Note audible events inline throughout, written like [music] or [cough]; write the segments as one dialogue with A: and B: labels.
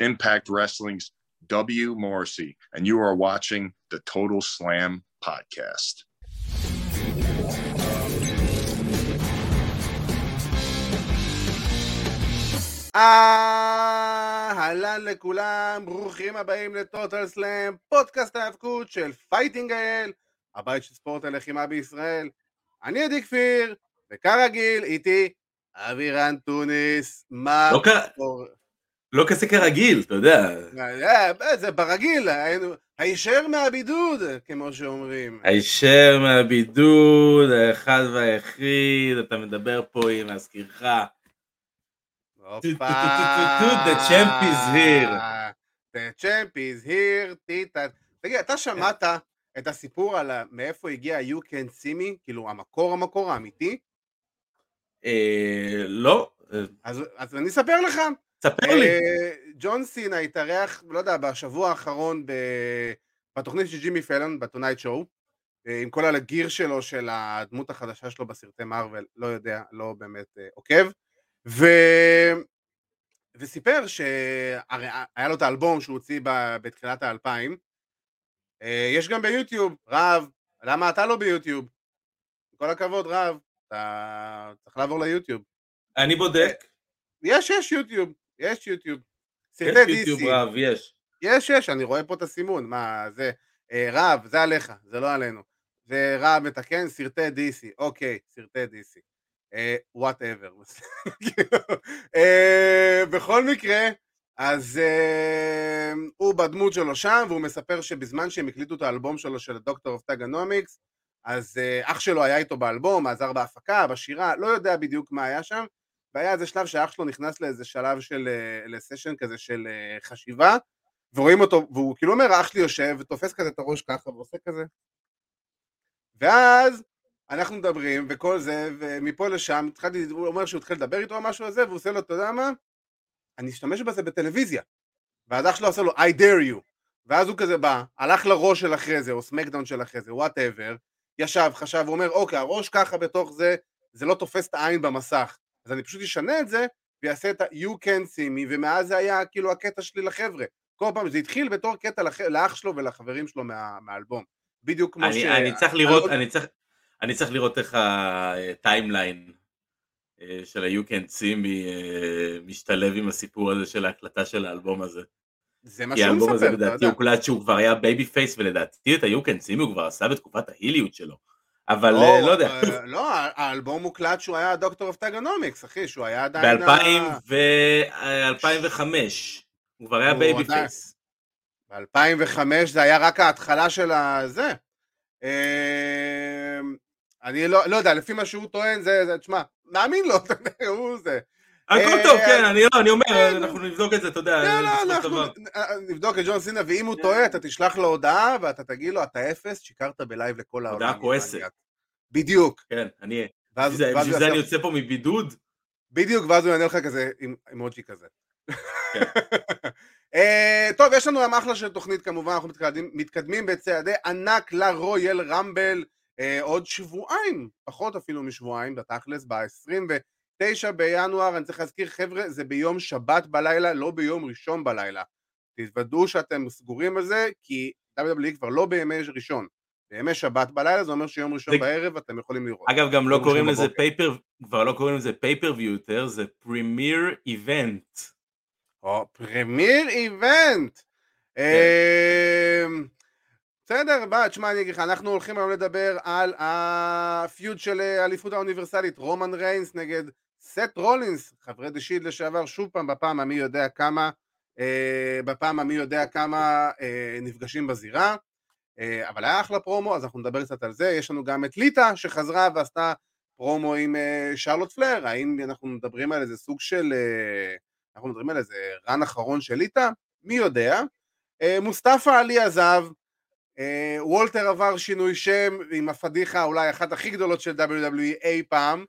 A: Impact Wrestling's W. Morrissey, and you are watching the Total Slam Podcast.
B: אהלן לכולם, ברוכים הבאים ל Total Slam, פודקאסט ההאבקות של Fighting IL, הבית של ספורט הלחימה בישראל. אני עדי כפיר, וכרגיל איתי אבירן טוניס, מה...
C: לא, כ... לא כזה כרגיל, אתה יודע.
B: אה, זה ברגיל. הישר מהבידוד, כמו שאומרים.
C: הישר מהבידוד, האחד והיחיד, אתה מדבר פה עם להזכירך. [laughs] The champ is here.
B: The champ is here, טיטה. תגיד, אתה שמעת את הסיפור על מאיפה הגיע You Can See Me? כאילו, המקור המקור האמיתי?
C: אה, לא.
B: אז אני אספר לך.
C: ספר לי.
B: אה, ג'ון סינה התארח, לא יודע, בשבוע האחרון בתוכנית של ג'ימי פלן, בטונייט שואו, אה, עם כל הגיר שלו, של הדמות החדשה שלו בסרטי מארוול, לא יודע, לא באמת עוקב. ו... וסיפר שהיה לו את האלבום שהוא הוציא בתחילת האלפיים, אה, יש גם ביוטיוב, רב, למה אתה לא ביוטיוב? כל הכבוד רב, אתה צריך לעבור ליוטיוב.
C: אני בודק.
B: יש, יש יוטיוב, יש יוטיוב.
C: יש יוטיוב רב, יש.
B: יש, יש, אני רואה פה את הסימון, מה זה, אה, רב, זה עליך, זה לא עלינו. זה רב מתקן, סרטי DC, אוקיי, סרטי DC. [laughs] Whatever. אה, בכל מקרה, אז uh, הוא בדמות שלו שם, והוא מספר שבזמן שהם הקליטו את האלבום שלו של Doctor of Thuganomics, אז uh, אח שלו היה איתו באלבום, עזר בהפקה, בשירה, לא יודע בדיוק מה היה שם, והיה איזה שלב שאח שלו נכנס לאיזה שלב של, uh, לסשן כזה של uh, חשיבה, ורואים אותו, והוא כאילו אומר, אח שלי יושב ותופס כזה את הראש ככה ועושה כזה, ואז אנחנו מדברים וכל זה, ומפה לשם, התחלתי, הוא אומר שהוא התחיל לדבר איתו או משהו הזה, והוא עושה לו, אתה יודע מה? אני אשתמש בזה בטלוויזיה. ואז אח שלו עושה לו, I dare you. ואז הוא כזה בא, הלך ל Raw של אחרי זה, או SmackDown של אחרי זה, whatever, ישב, חשב, הוא אומר, אוקיי, הראש ככה בתוך זה, זה לא תופס את העין במסך. אז אני פשוט אשנה את זה, ויעשה את ה-you can see me, ומאז זה היה כאילו הקטע שלי לחבר'ה. כל פעם, זה התחיל בתור קטע לח... לאח שלו ולחברים שלו מה... מהאלבום. בדיוק כמו
C: אני, ש... אני צריך לראות, אני צריך, אני צריך לראות איך ה timeline אה, של ה-You Can See Me אה, משתלב עם הסיפור הזה של ההקלטה של האלבום הזה.
B: זה מה שהוא מספר,
C: כי האלבום הזה לדעתי הוקלט שהוא כבר היה babyface ולדעתי את ה-You Can See Me הוא כבר עשה בתקופת ההיליות שלו. אבל לא, אה, לא יודע.
B: לא, האלבום הוקלט שהוא היה Doctor of Thuganomics, אחי, שהוא היה עדיין...
C: ב-2005, הוא כבר היה babyface.
B: ב-2005 זה היה רק ההתחלה של הזה. אני לא, לא יודע, לפי מה שהוא טוען, זה, זה, תשמע, מאמין לו, הוא זה.
C: הכל טוב, כן, אני לא, אני אומר, אנחנו נבדוק את זה, אתה יודע,
B: לא, לא, אנחנו נבדוק את ג'ון סינה, ואם הוא טועה, אתה תשלח לו הודעה, ואתה תגיד לו, אתה אפס, שיקרת בלייב לכל העולם.
C: הודעה כועסת.
B: בדיוק.
C: כן, אני... בשביל זה אני יוצא פה מבידוד?
B: בדיוק, ואז הוא יענה לך כזה, עם אימוג'י כזה. [laughs] טוב, יש לנו היום אחלה של תוכנית כמובן, אנחנו מתקדמים בצעדי ענק לרויאל רמבל. אה, עוד שבועיים, פחות אפילו משבועיים בתכלס, ב-29 בינואר, אני צריך להזכיר חבר'ה, זה ביום שבת בלילה, לא ביום ראשון בלילה. תתוודאו שאתם סגורים על זה, כי WWE כבר לא בימי ראשון. בימי שבת בלילה זה אומר שיום ראשון זה... בערב אתם יכולים לראות.
C: אגב גם לא קוראים לזה pay-per, כבר לא קוראים לזה פייפריוויו יותר, זה premier event.
B: או premier event. בסדר, בא, תשמע, אני אגיד לך, אנחנו הולכים היום לדבר על ה feud של האליפות האוניברסלית, רומן ריינס נגד סט רולינס, חברי The Shield לשעבר, שוב פעם, בפעם המי יודע כמה, אה, בפעם המי יודע כמה אה, נפגשים בזירה, אה, אבל היה אחלה פרומו, אז אנחנו נדבר קצת על זה, יש לנו גם את ליטה שחזרה ועשתה פרומו עם אה, שרלוט פלייר, האם אנחנו מדברים על איזה סוג של, אה, אנחנו מדברים על איזה run אחרון של ליטה? מי יודע. אה, מוסטפא עלי עזב, אה, וולטר עבר שינוי שם עם הפדיחה אולי אחת הכי גדולות של WWE אי פעם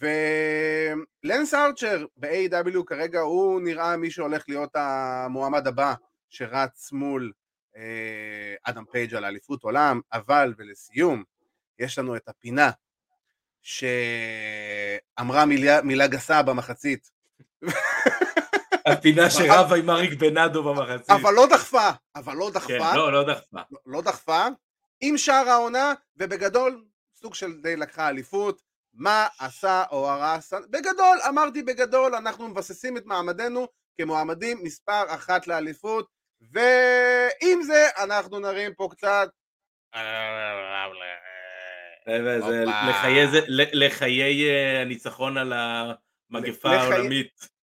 B: ולנס ארצ'ר ב-AEW כרגע הוא נראה מי שהולך להיות המועמד הבא שרץ מול אה, אדם פייג' על אליפות עולם אבל ולסיום יש לנו את הפינה שאמרה מילה, מילה גסה במחצית
C: הפינה שרבה עם אריק בנאדו במחצית.
B: אבל לא דחפה, אבל לא
C: כן,
B: דחפה,
C: לא, לא דחפה.
B: לא- לא דחפה, עם שער העונה, ובגדול, סוג של די לקחה אליפות. מה עשה או הרס? בגדול, אמרתי בגדול, אנחנו מבססים את מעמדנו כמועמדים מספר אחת לאליפות, ועם זה אנחנו נרים פה קצת...
C: לחיי אה, הניצחון על המגפה העולמית.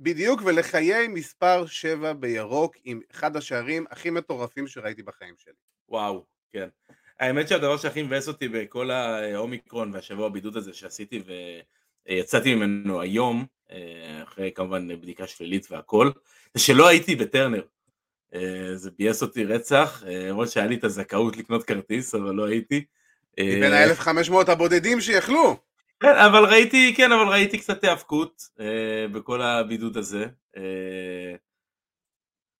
B: בדיוק, ולחיי מספר 7 בירוק, עם אחד השערים הכי מטורפים שראיתי בחיים שלי.
C: וואו, כן. האמת שהדבר שהכי מבאס אותי בכל האומיקרון והשבוע הבידוד הזה שעשיתי ויצאתי ממנו היום, אה, אחרי כמובן בדיקה שלילית והכל, זה שלא הייתי בטרנר. אה, זה ביאס אותי רצח, אה, למרות שהיה לי את הזכאות לקנות כרטיס, אבל לא הייתי. אה,
B: מבין ה-1500 הבודדים שיכלו.
C: כן, אבל ראיתי, כן, אבל ראיתי קצת היאבקות אה, בכל הבידוד הזה. אה,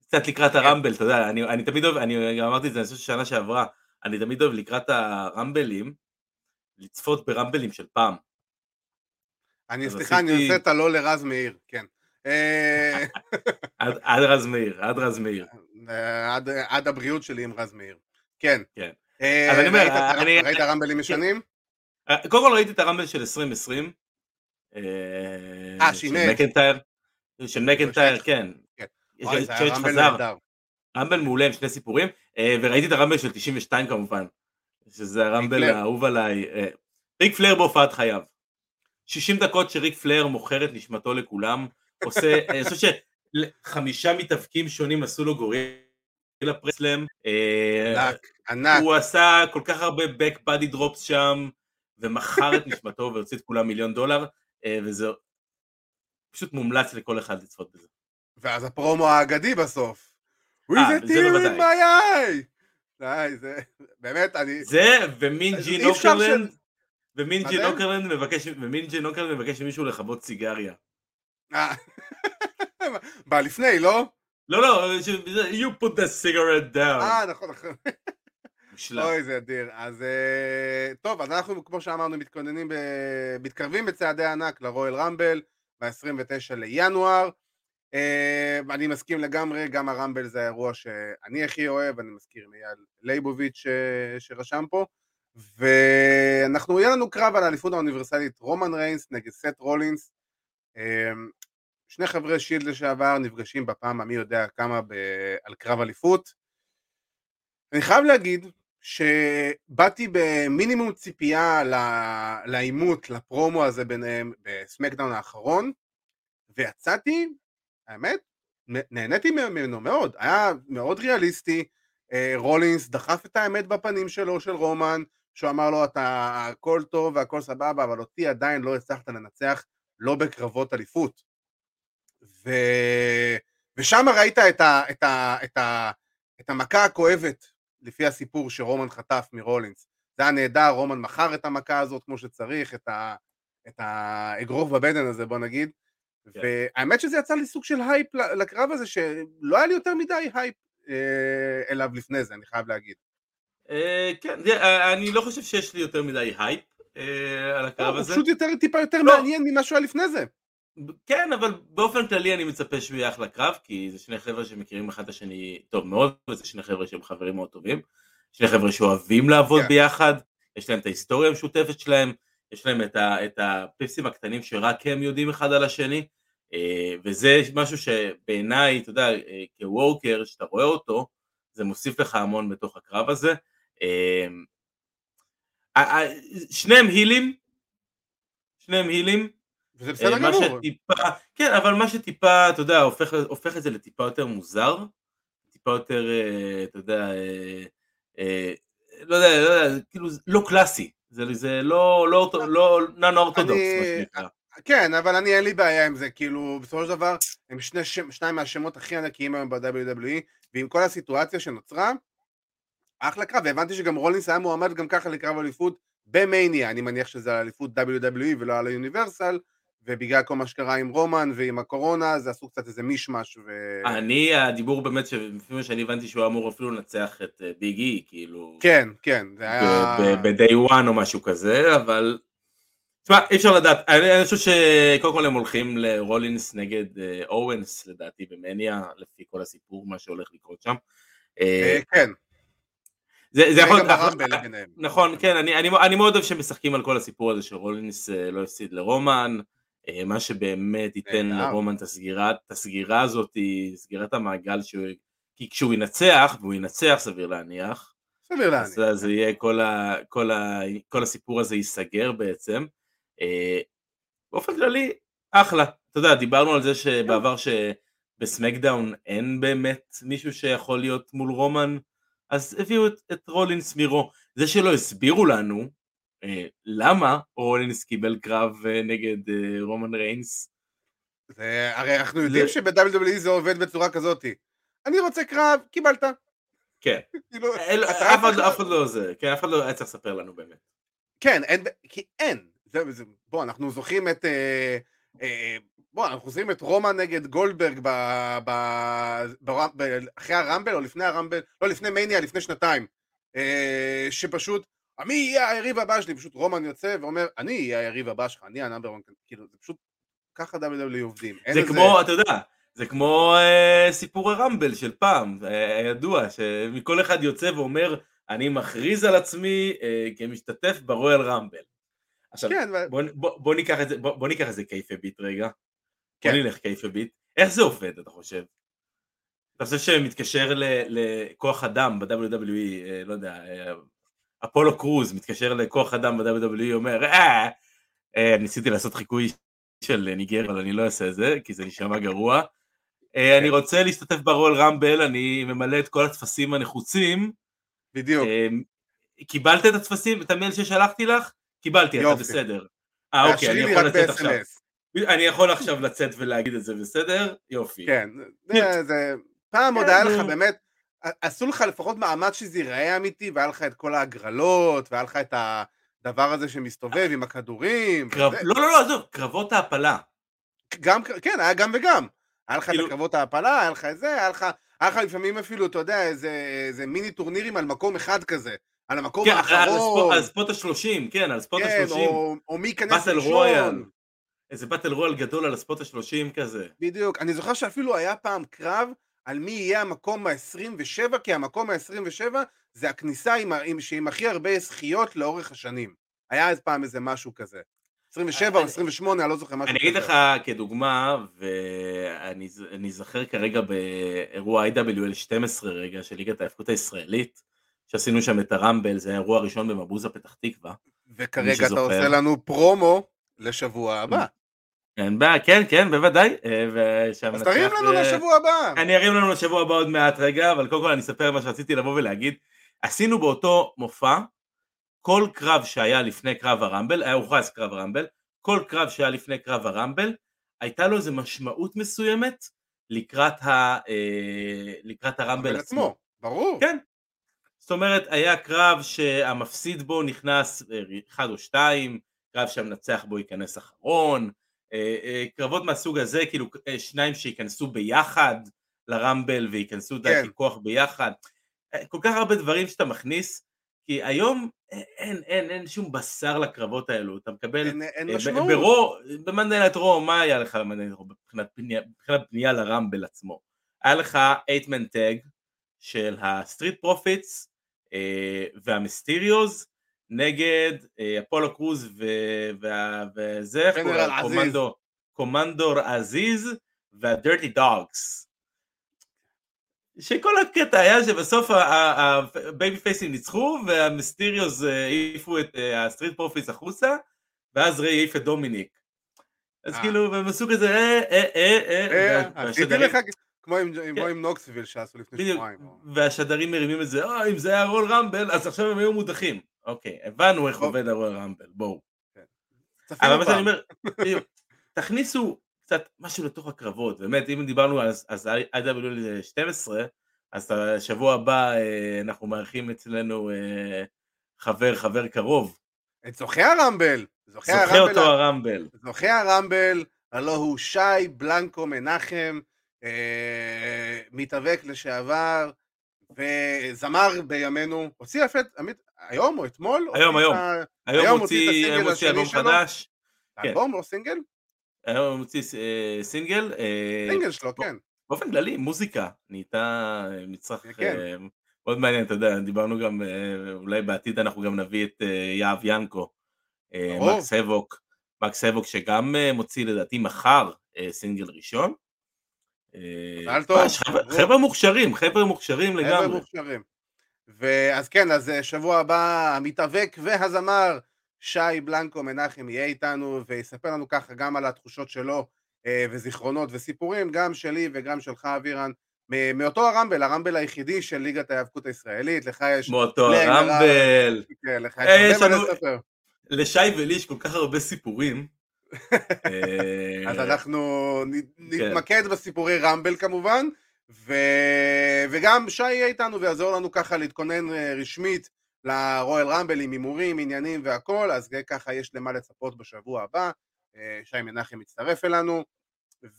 C: קצת לקראת הרמבל, אתה יודע, אני, אני תמיד אוהב, אני גם אמרתי את זה, אני חושב ששנה שעברה, אני תמיד אוהב לקראת הרמבלים, לצפות ברמבלים של פעם.
B: אני, סליחה, אני עושה את הלא לרז מאיר, כן. אה, [laughs]
C: עד, רז מאיר, עד רז מאיר.
B: אה, עד- עד הבריאות שלי עם רז מאיר. כן.
C: כן.
B: אה,
C: אז אני אומר,
B: ראית רמבלים ישנים?
C: אה, קודם כל ראיתי את הרמבל של 2020.
B: אה,
C: של
B: שינה.
C: מקנטייר. של מקנטייר,
B: שש.
C: כן.
B: כן.
C: יש-
B: וואי, זה היה רמבל. נהדר.
C: רמבל מעולה עם שני סיפורים, אה, וראיתי את הרמבל של 92 כמובן, שזה הרמבל. האהוב עליי. אה, ריק פלר בהופעת חייו. 60 דקות שריק פלר מוכר את נשמתו לכולם, עושה, אני חושב שחמישה מתאבקים שונים עשו לו גורילה פרסלם, אה,
B: ענק, ענק.
C: הוא עשה כל כך הרבה back body drops שם, ומכר את נשמתו והוציא את כולם מיליון דולר, אה, וזה פשוט מומלץ לכל אחד לצפות בזה.
B: ואז הפרומו האגדי בסוף. The
C: זה
B: tear in my eye! די, זה... באמת, אני...
C: זה
B: אי אפשר
C: נוקרלנד,
B: מה
C: ומין ג'ין
B: זה?
C: אוקרלנד מבקש, ומין ג'ין אוקרלנד מבקש ממישהו לכבות סיגריה.
B: אה, בא לפני, לא?
C: לא, לא, you put the cigarette down.
B: אה, נכון, נכון. אוי, זה אדיר. אז אה, טוב, אז אנחנו, כמו שאמרנו, מתכוננים, ב... מתקרבים בצעדי ענק ל Royal Rumble ב-29 לינואר. אה, אני מסכים לגמרי, גם ה Rumble זה האירוע שאני הכי אוהב, אני מזכיר עם אייל ליבוביץ' ש... שרשם פה. ואנחנו, יהיה לנו קרב על האליפות האוניברסלית רומן ריינס נגד סט רולינס. אה, שני חברי שילד לשעבר נפגשים בפעם המי יודע כמה ב... על קרב אליפות. אני חייב להגיד שבאתי במינימום ציפייה לעימות, לפרומו הזה ביניהם בסמקדאון האחרון, ויצאתי, האמת, נהניתי ממנו מאוד, היה מאוד ריאליסטי, אה, רולינס דחף את האמת בפנים שלו, של רומן, שהוא אמר לו, אתה הכל טוב והכל סבבה, אבל אותי עדיין לא הצלחת לנצח, לא בקרבות אליפות. ו... ושם ראית את, ה... את, ה... את, ה... את המכה הכואבת לפי הסיפור שרומן חטף מרולינס. זה היה נהדר, רומן מכר את המכה הזאת כמו שצריך, את, ה, את האגרוף בבטן הזה בוא נגיד.
C: כן.
B: והאמת שזה יצא לי סוג של הייפ לקרב הזה, שלא היה לי יותר מדי הייפ אה, אליו לפני זה, אני חייב להגיד.
C: אה, כן, אה, אני לא חושב שיש לי יותר מדי הייפ אה, על הקרב
B: הוא
C: הזה.
B: פשוט יותר, טיפה יותר
C: לא.
B: מעניין ממה שהוא היה לפני זה.
C: כן, אבל באופן כללי אני מצפה שהוא יהיה אחלה קרב, כי זה שני חבר'ה שמכירים אחד את השני טוב מאוד, וזה שני חבר'ה שהם חברים מאוד טובים. שני חבר'ה שאוהבים לעבוד
B: כן.
C: ביחד, יש להם את ההיסטוריה המשותפת שלהם, יש להם את, ה, את הפיפסים הקטנים שרק הם יודעים אחד על השני, אה, וזה משהו שבעיניי, אתה יודע, אה, כוורקר, שאתה רואה אותו, זה מוסיף לך המון בתוך הקרב הזה. אה, שניהם הילים, שניהם הילים,
B: וזה בסדר
C: אה, מה
B: גמור.
C: שטיפה, כן, אבל מה שטיפה, אתה יודע, הופך, הופך את זה לטיפה יותר מוזר, טיפה יותר, אה, אתה יודע, אה, לא יודע, לא יודע, כאילו, לא קלאסי, זה, זה לא, לא, לא, נון אורתודוקס, מה שנקרא.
B: כן, אבל אני אין לי בעיה עם זה, כאילו, בסופו של דבר, הם שני, שניים מהשמות הכי ענקיים היום ב-WWE, ועם כל הסיטואציה שנוצרה, אחלה קרב, והבנתי שגם רולינס היה מועמד גם ככה לקרב אליפות במאניה, אני מניח שזה על אליפות WWE ולא על היוניברסל, ובגלל כל מה שקרה עם רומן ועם הקורונה, זה עשו קצת איזה מישמש, ו...
C: אני, הדיבור באמת, שלפי מה שאני הבנתי שהוא אמור אפילו לנצח את אה, ביג אי, כאילו,
B: כן, כן, זה היה...
C: ב-day one או משהו כזה, אבל תשמע, אי אפשר לדעת, אני, אני חושב שקודם כל הם הולכים לרולינס נגד אה, אורנס לדעתי במניה, לפי כל הסיפור, מה שהולך לקרות שם. אה,
B: כן,
C: זה, זה יכול להיות,
B: ביניהם.
C: נכון, כן, אני, אני, אני מאוד אוהב שמשחקים על כל הסיפור הזה שרולינס לא הפסיד לרומן, מה שבאמת ייתן. לרומן את הסגירה, את הסגירה הזאת, סגירת המעגל, שהוא, כי כשהוא ינצח, והוא ינצח סביר להניח,
B: סביר
C: אז
B: להניח.
C: זה יהיה כל, ה, כל, ה, כל הסיפור הזה ייסגר בעצם. אה, באופן כללי, אחלה. אתה יודע, דיברנו על זה שבעבר שבסמקדאון אין באמת מישהו שיכול להיות מול רומן, אז הביאו את, את רולינס מירו. זה שלא הסבירו לנו אה, למה רולינס קיבל קרב אה, נגד אה, רומן ריינס,
B: זה, הרי אנחנו יודעים שב-WWE זה עובד בצורה כזאת. אני רוצה קרב, קיבלת.
C: כן, [laughs]
B: כאילו,
C: אף אחד לא- זה, כן, אף אחד לא היה צריך לספר לנו באמת.
B: כן, אין, כי אין. בוא, אנחנו זוכרים את... אה, אה, בוא, אנחנו זוכרים את רומן נגד גולדברג אחרי הרמבל או לפני הרמבל, לא, לפני מניה, לפני שנתיים. אה, שפשוט, מי יהיה היריב הבא שלי? פשוט רומן יוצא ואומר, אני אהיה היריב הבא שלך, אני ה number one, כאילו, זה פשוט, ככה WWE עובדים.
C: זה כמו, אתה יודע, זה כמו אה, סיפור הרמבל של פעם, אה, ידוע, שמכל אחד יוצא ואומר, אני מכריז על עצמי אה, כמשתתף ברויאל רמבל. עכשיו,
B: כן,
C: בוא, בוא, בוא ניקח את זה, בוא, בוא ניקח את זה קייפה ביט רגע.
B: כן.
C: בוא נלך קייפה ביט. איך זה עובד, אתה חושב? אתה חושב שמתקשר לכוח אדם ב-WWE, אה, לא יודע, אפולו קרוז מתקשר לכוח אדם ב-WWE, אומר, אה, אה, ניסיתי לעשות חיקוי של ניגר, אבל אני לא אעשה את זה, כי זה נשמע גרוע. אה, אני רוצה להשתתף ברול רמבל, אני ממלא את כל הטפסים הנחוצים.
B: בדיוק.
C: אה, קיבלת את הטפסים, את המייל ששלחתי לך? קיבלתי, אתה. בסדר. אה, אוקיי, אני יכול לצאת עכשיו. אני יכול עכשיו לצאת ולהגיד את זה בסדר? יופי.
B: כן, זה, פעם עוד
C: כן,
B: היה. לך באמת, עשו לך לפחות מאמץ שזה ייראה אמיתי, והיה לך את כל ההגרלות, והיה לך את הדבר הזה שמסתובב עם הכדורים.
C: קרב...
B: וזה.
C: לא, לא, לא, עזוב, קרבות ההעפלה.
B: גם, כן, היה גם וגם. היה לך את
C: כאילו-
B: הקרבות ההעפלה, היה לך את זה, היה לך, היה לך לפעמים אפילו, אתה יודע, איזה, איזה מיני טורנירים על מקום אחד כזה. על המקום
C: כן,
B: האחרון.
C: על ספוט השלושים, כן, על ספוט
B: כן,
C: השלושים.
B: או, או מי ייכנס ראשון.
C: רויאל. איזה באטל רויאל גדול על הספוט השלושים כזה.
B: בדיוק. אני זוכר שאפילו היה פעם קרב על מי יהיה המקום ה-27, כי המקום ה-27 זה הכניסה עם, עם, שעם הכי הרבה זכיות לאורך השנים. היה אז פעם איזה משהו כזה. 27 או
C: אני-
B: 28, אני לא זוכר משהו
C: אני
B: כזה.
C: אגיד לך כדוגמה, ואני ז- אני אזכר כרגע באירוע IWL 12 רגע של ליגת ההפקות הישראלית, שעשינו שם את הרמבל, זה האירוע הראשון במבוזה פתח תקווה.
B: וכרגע אתה. עושה לנו פרומו לשבוע הבא.
C: אין בעיה, כן, כן, בוודאי. אה,
B: אז תרים לנו
C: זה-
B: לשבוע הבא.
C: אני ארים לנו לשבוע הבא עוד מעט רגע, אבל קודם כל אני אספר מה שרציתי לבוא ולהגיד. עשינו באותו מופע, כל קרב שהיה לפני קרב הרמבל, היה הוכרז קרב הרמבל, כל קרב שהיה לפני קרב הרמבל, הייתה לו איזו משמעות מסוימת לקראת, ה, אה, לקראת הרמבל עצמו.
B: עצמו, ברור.
C: כן. זאת אומרת, היה קרב שהמפסיד בו נכנס אה, אחד או שתיים, קרב שהמנצח בו ייכנס אחרון, אה, אה, קרבות מהסוג הזה, כאילו אה, שניים שייכנסו ביחד לרמבל וייכנסו די
B: כן.
C: ככוח ביחד. אה, כל כך הרבה דברים שאתה מכניס, כי היום אה, אין, אין, אין שום בשר לקרבות האלו, אתה מקבל...
B: אין- אין
C: אה,
B: משמעות.
C: ברו, ב Monday Night Raw, מה היה לך ב Monday Night Raw מבחינת בנייה, מבחינת לרמבל עצמו? היה לך 8-man tag של הסטריט פרופיטס אה, והמיסטריוז נגד אה, אפולו קרוז ו- וה- וזה, איך קוראים
B: גנרל
C: לו? קומנדו, קומנדור עזיז והדירטי דוגס. שכל הקטע היה שבסוף ה babyface ים ניצחו והמיסטריוז אה, העיפו את אה, הסטריט פרופיטס החוצה ואז ריי העיף את דומיניק. אז
B: אה.
C: כאילו הם עשו כזה אה אה אה אה
B: אה, עשיתי
C: והשדרים-
B: לך כמו עם-
C: כן.
B: נוקסוויל שעשו לפני שבועיים.
C: והשדרים מרימים את זה, אה, אם זה היה רול רמבל, אז עכשיו הם היו מודחים. אוקיי, הבנו איך. עובד הרול רמבל, בואו.
B: צפינו
C: אבל מה שאני. אומר, תכניסו קצת משהו לתוך הקרבות, באמת, אם דיברנו אז IW 12, אז השבוע הבא אה, אנחנו מארחים אצלנו אה, חבר, חבר קרוב,
B: את זוכי הרמבל.
C: זוכה
B: הרמבל
C: אותו הרמבל.
B: זוכי הרמבל, הלא הוא שי בלנקו מנחם, אה, מתאבק לשעבר, וזמר בימינו, הוציא יפה, עמית, היום או אתמול?
C: היום, היום. היום
B: הוציא
C: אלבום. חדש, כן.
B: אלבום או סינגל?
C: היום הוא מוציא אה, סינגל. אה,
B: סינגל שלו, כן.
C: באופן כללי, מוזיקה נהייתה מצרך
B: כן.
C: אה, מאוד מעניין, אתה יודע, דיברנו גם, אה, אולי בעתיד אנחנו גם נביא את אה, יהב ינקו, אה. מקס הבוק, מקס הבוק שגם אה, מוציא לדעתי מחר אה, סינגל ראשון. אה,
B: מזל טוב.
C: ממש, חבר'ה-. חבר'ה מוכשרים, חבר'ה מוכשרים
B: חבר'ה
C: לגמרי.
B: מוכשרים. ואז כן, אז אה, שבוע הבא המתאבק והזמר שי בלנקו מנחם יהיה איתנו ויספר לנו ככה גם על התחושות שלו אה, וזיכרונות וסיפורים, גם שלי וגם שלך אבירן, מאותו הרמבל, הרמבל היחידי של ליגת ההיאבקות הישראלית, לך יש,
C: מאותו הרמבל.
B: כן, לך
C: אה,
B: יש
C: יש
B: הרבה מה לספר.
C: לשי ולי יש כל כך הרבה סיפורים. [laughs] אה,
B: אז אנחנו
C: כן.
B: נתמקד בסיפורי רמבל כמובן, ו... וגם שי יהיה איתנו ויעזור לנו ככה להתכונן אה, רשמית לרויאל רמבל עם הימורים, עניינים והכל, אז זה ככה יש למה לצפות בשבוע הבא. אה, שי מנחם מצטרף אלינו.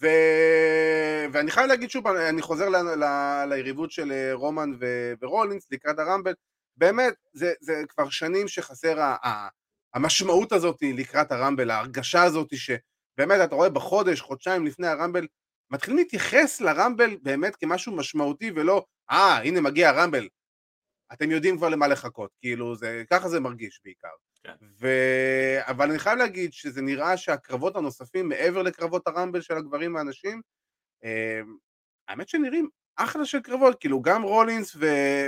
B: ו... ואני חייב להגיד שוב, אני חוזר ל... ל... ליריבות של אה, רומן ו... ורולינס לקראת הרמבל, באמת, זה, זה כבר שנים שחסר ה... ה... המשמעות הזאת לקראת הרמבל, ההרגשה הזאת שבאמת אתה רואה בחודש, חודשיים לפני הרמבל, מתחילים להתייחס לרמבל באמת כמשהו משמעותי ולא, אה, הנה מגיע הרמבל. אתם יודעים כבר למה לחכות, כאילו, זה, ככה זה מרגיש בעיקר.
C: כן.
B: ו... אבל אני חייב להגיד שזה נראה שהקרבות הנוספים, מעבר לקרבות הרמבל של הגברים והנשים, אה, האמת שנראים אחלה של קרבות, כאילו גם רולינס ו...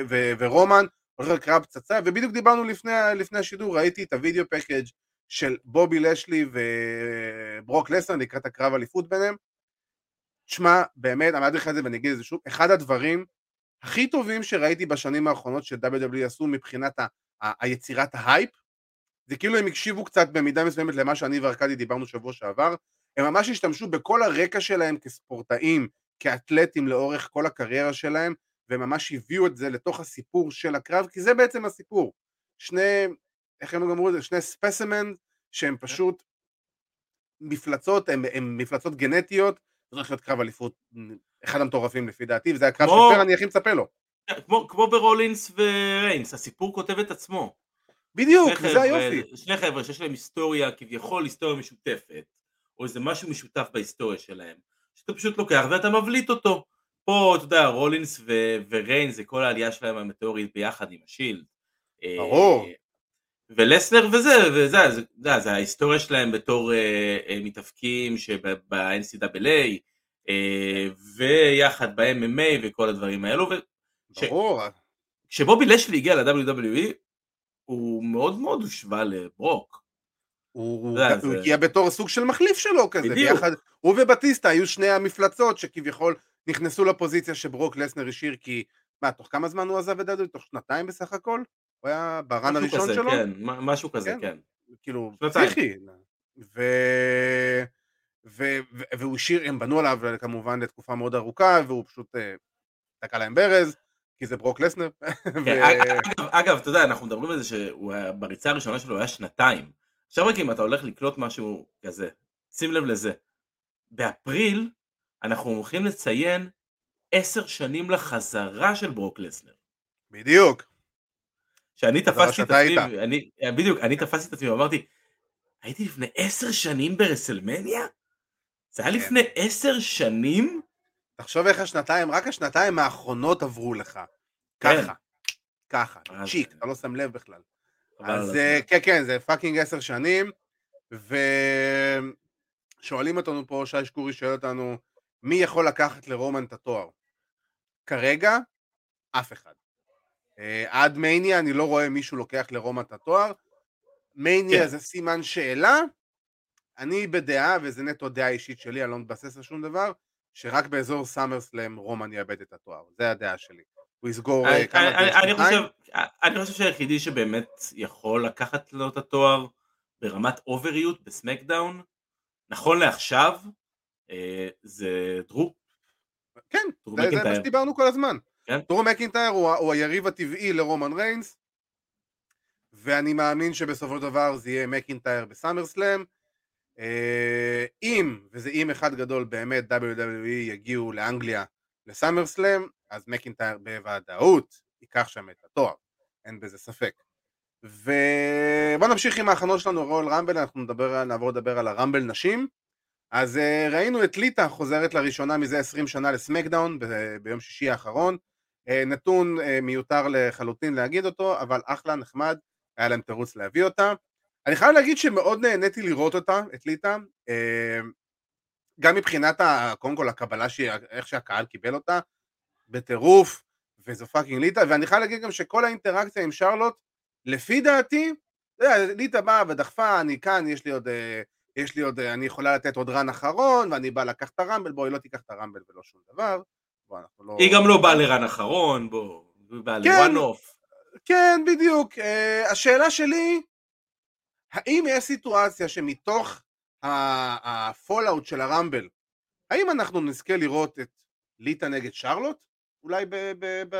B: ו... ורומן לקרב פצצה, ובדיוק דיברנו לפני, לפני השידור, ראיתי את ה video package של בובי לשלי וברוק לסנר לקראת הקרב אליפות ביניהם. תשמע, באמת, אמרתי לך את זה ואני אגיד את זה שוב, אחד הדברים הכי טובים שראיתי בשנים האחרונות של WWE עשו מבחינת ה- ה- היצירת ההייפ, זה כאילו הם הקשיבו קצת במידה מסוימת למה שאני וארכדי דיברנו שבוע שעבר, הם ממש השתמשו בכל הרקע שלהם כספורטאים, כאתלטים לאורך כל הקריירה שלהם, וממש הביאו את זה לתוך הסיפור של הקרב, כי זה בעצם הסיפור. שני, איך הם אמרו את זה? שני ספסימן שהם פשוט מפלצות, הם, הם מפלצות גנטיות, זה הולך להיות קרב אליפות, אחד המטורפים לפי דעתי, וזה הקרב
C: כמו-
B: שפר אני הכי מצפה לו.
C: כמו, כמו ברולינס וריינס, הסיפור כותב את עצמו.
B: בדיוק,
C: חבר'ה-
B: היופי.
C: שני חבר'ה שיש להם היסטוריה, כביכול היסטוריה משותפת, או איזה משהו משותף בהיסטוריה שלהם, שאתה פשוט לוקח ואתה מבליט אותו. פה, אתה יודע, רולינס ו- וריינס זה כל העלייה שלהם המטאורית ביחד עם השילד.
B: ברור.
C: ולסנר וזה, וזה, זה, זה, זה ההיסטוריה שלהם בתור אה, אה, מתאפקים שב-NCAA, אה, ויחד ב-MMA וכל הדברים האלו, ש-
B: ברור,
C: וכשבובי לשלי הגיע ל-WWE, הוא מאוד מאוד הושווה לברוק.
B: הוא, הוא
C: זה-
B: הגיע בתור סוג של מחליף שלו כזה,
C: בדיוק.
B: ביחד, הוא ובטיסטה היו שני המפלצות שכביכול נכנסו לפוזיציה שברוק לסנר השאיר כי, מה, תוך כמה זמן הוא עזב את דדו? תוך שנתיים בסך הכל? הוא היה ברן הראשון
C: כזה,
B: שלו?
C: כן, משהו כזה,
B: כן.
C: כן.
B: כאילו,
C: שנתיים.
B: פסיכי. ו... ו... ו... והוא השאיר, הם בנו עליו כמובן לתקופה מאוד ארוכה, והוא פשוט אה, תקע להם ברז, כי זה ברוק לסנר. [laughs]
C: כן, אגב, אגב, אתה יודע, אנחנו מדברים על זה שהוא היה- בריצה הראשונה שלו היה שנתיים. עכשיו רק אם אתה הולך לקלוט משהו כזה, שים לב לזה. באפריל אנחנו הולכים לציין עשר שנים לחזרה של ברוק לסנר.
B: בדיוק.
C: שאני תפסתי את עצמי. אני, בדיוק, אני תפסתי את עצמי ואמרתי, הייתי לפני עשר שנים ברסלמניה? זה היה
B: כן.
C: לפני עשר שנים?
B: תחשוב איך השנתיים, רק השנתיים האחרונות עברו לך.
C: כן.
B: ככה. ככה. צ'יק, אתה לא שם לב בכלל. אז. אה, כן, כן, זה fucking עשר שנים, ושואלים אותנו פה, שי שקורי שואל אותנו, מי יכול לקחת לרומן את התואר? כרגע, אף אחד. אה, עד מניה אני לא רואה מישהו לוקח לרומן את התואר. מניה
C: כן.
B: זה סימן שאלה. אני בדעה, וזה נטו דעה אישית שלי, אני לא מתבסס על שום דבר, שרק באזור סאמרסלאם רומן יאבד את התואר. זה הדעה שלי. הוא יסגור אה,
C: אני-
B: כמה
C: אני- אני? חושב- אני חושב שהיחידי שבאמת יכול לקחת לו את התואר ברמת אובריות בסמקדאון, נכון לעכשיו, אה, זה דרו.
B: כן,
C: דרו
B: זה, זה מה. שדיברנו כל הזמן.
C: כן.
B: דרו מקינטייר הוא, הוא היריב הטבעי לרומן ריינס, ואני מאמין שבסופו של דבר זה יהיה מקינטייר בסאמרסלאם. אה, אם, וזה אם אחד גדול באמת, WWE יגיעו לאנגליה לסאמרסלאם, אז מקינטייר בוודאות ייקח שם את התואר, אין בזה ספק. ובוא נמשיך עם ההכנות שלנו רול רמבל, אנחנו נדבר, נעבור לדבר על הרמבל נשים. אז uh, ראינו את ליטה חוזרת לראשונה מזה 20 שנה לסמקדאון ב- ביום שישי האחרון. אה, נתון אה, מיותר לחלוטין להגיד אותו, אבל אחלה, נחמד, היה להם תירוץ להביא אותה. אני חייב להגיד שמאוד נהניתי לראות אותה, את ליטה, אה, גם מבחינת, ה, קודם כל הקבלה, שהיא, איך שהקהל קיבל אותה, בטירוף, וזו fucking ליטה, ואני חייב להגיד גם שכל האינטראקציה עם שרלוט, לפי דעתי, ליטה באה ודחפה, אני כאן, יש לי עוד, אה, יש לי עוד, אה, אני יכולה לתת עוד run אחרון, ואני בא לקחת את הרמבל, בואי לא תיקח את הרמבל ולא שום דבר. בוא, אנחנו לא...
C: היא גם לא באה ל run אחרון, בוא, היא באה
B: כן.
C: ל one-off.
B: כן, בדיוק. אה, השאלה שלי, האם יש סיטואציה שמתוך ה fallout של הרמבל, האם אנחנו נזכה לראות את ליטה נגד שרלוט? אולי ב... ב, ב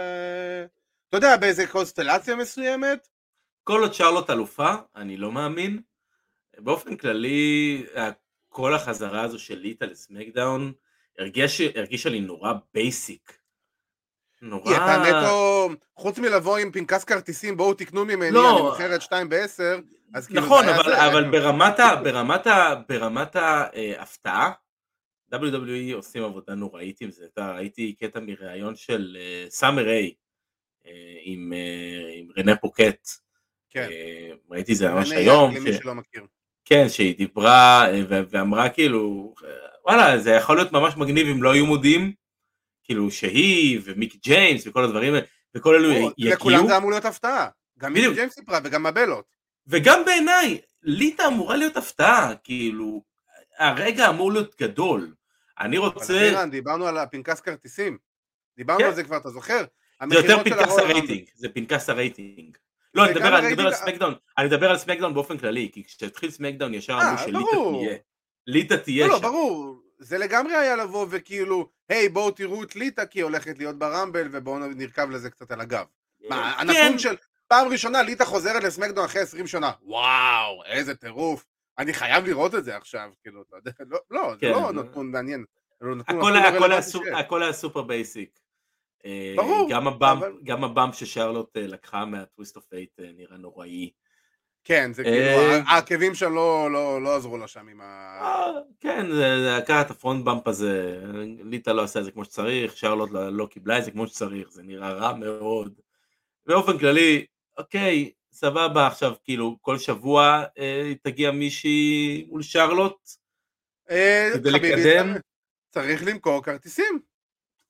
B: אתה יודע, באיזה קונסטלציה מסוימת?
C: כל עוד שרלוט אלופה, אני לא מאמין. באופן כללי, כל החזרה הזו של ליטה לסמקדאון הרגיש, הרגישה לי נורא basic. נורא...
B: היא אתה נטו, חוץ מלבוא עם פנקס כרטיסים, בואו תקנו ממני,
C: לא.
B: אני מוכרת 2 ב-10, אז כאילו
C: נכון, אבל,
B: זה.
C: אבל ברמת, ה, ברמת, ה, ברמת ההפתעה, WWE עושים עבודה נוראית עם זה. אתה, ראיתי קטע מראיון של סאמר ריי עם, אה, עם רנה פאקט.
B: כן.
C: אה, ראיתי זה ממש היום. ש... כן, שהיא דיברה אה, ואמרה כאילו, וואלה, זה יכול להיות ממש מגניב אם לא היו מודיעים, כאילו שהיא ומיק ג'יימס וכל הדברים האלה, וכל אלו יגיעו,
B: לכולם זה אמור להיות הפתעה. גם
C: בדיוק.
B: ג'יימס סיפרה וגם הבלות.
C: וגם בעיניי, ליטה אמורה להיות הפתעה, כאילו, הרגע אמור להיות גדול. אני
B: אבל
C: רוצה,
B: אבירן, דיברנו על הפנקס כרטיסים. דיברנו
C: כן.
B: על זה כבר, אתה זוכר?
C: זה יותר פנקס. הרייטינג, זה פנקס הרייטינג. לא, אני מדבר על סמקדאון, אני מדבר על סמקדאון באופן כללי, כי כשהתחיל סמקדאון ישר
B: אה,
C: אמרו שליטה
B: ברור.
C: תהיה. ליטה תהיה
B: לא, לא,
C: שם.
B: ברור. זה לגמרי היה לבוא וכאילו, היי, בואו תראו את ליטה, כי היא הולכת להיות ברמבל, ובואו נרכב לזה קצת על הגב. מה,
C: כן,
B: הנתון של פעם ראשונה ליטה חוזרת לסמקדון אחרי 20 שנה. וואו, איזה טירוף. אני חייב לראות את זה עכשיו, כאילו, אתה יודע, לא, לא, זה
C: כן.
B: לא נתון מעניין.
C: הכל היה-
B: לא
C: הכל היה סופר basic. אה,
B: ברור,
C: גם ה bump, ששרלוט אה, לקחה מה Twist of Fate אה, נראה נוראי.
B: כן, זה
C: אה,
B: כאילו, העקבים שם לא- לא לא עזרו לה שם עם ה...
C: אה, כן, זה לקחת את ה front bump הזה, ליטה לא עשה את זה כמו שצריך, שרלוט לא, לא קיבלה את זה כמו שצריך, זה נראה רע מאוד. באופן כללי, אוקיי, סבבה, עכשיו כאילו כל שבוע אה, תגיע מישהי מול שרלוט,
B: אה,
C: כדי
B: חביבי,
C: לקדם.
B: צריך- צריך למכור כרטיסים.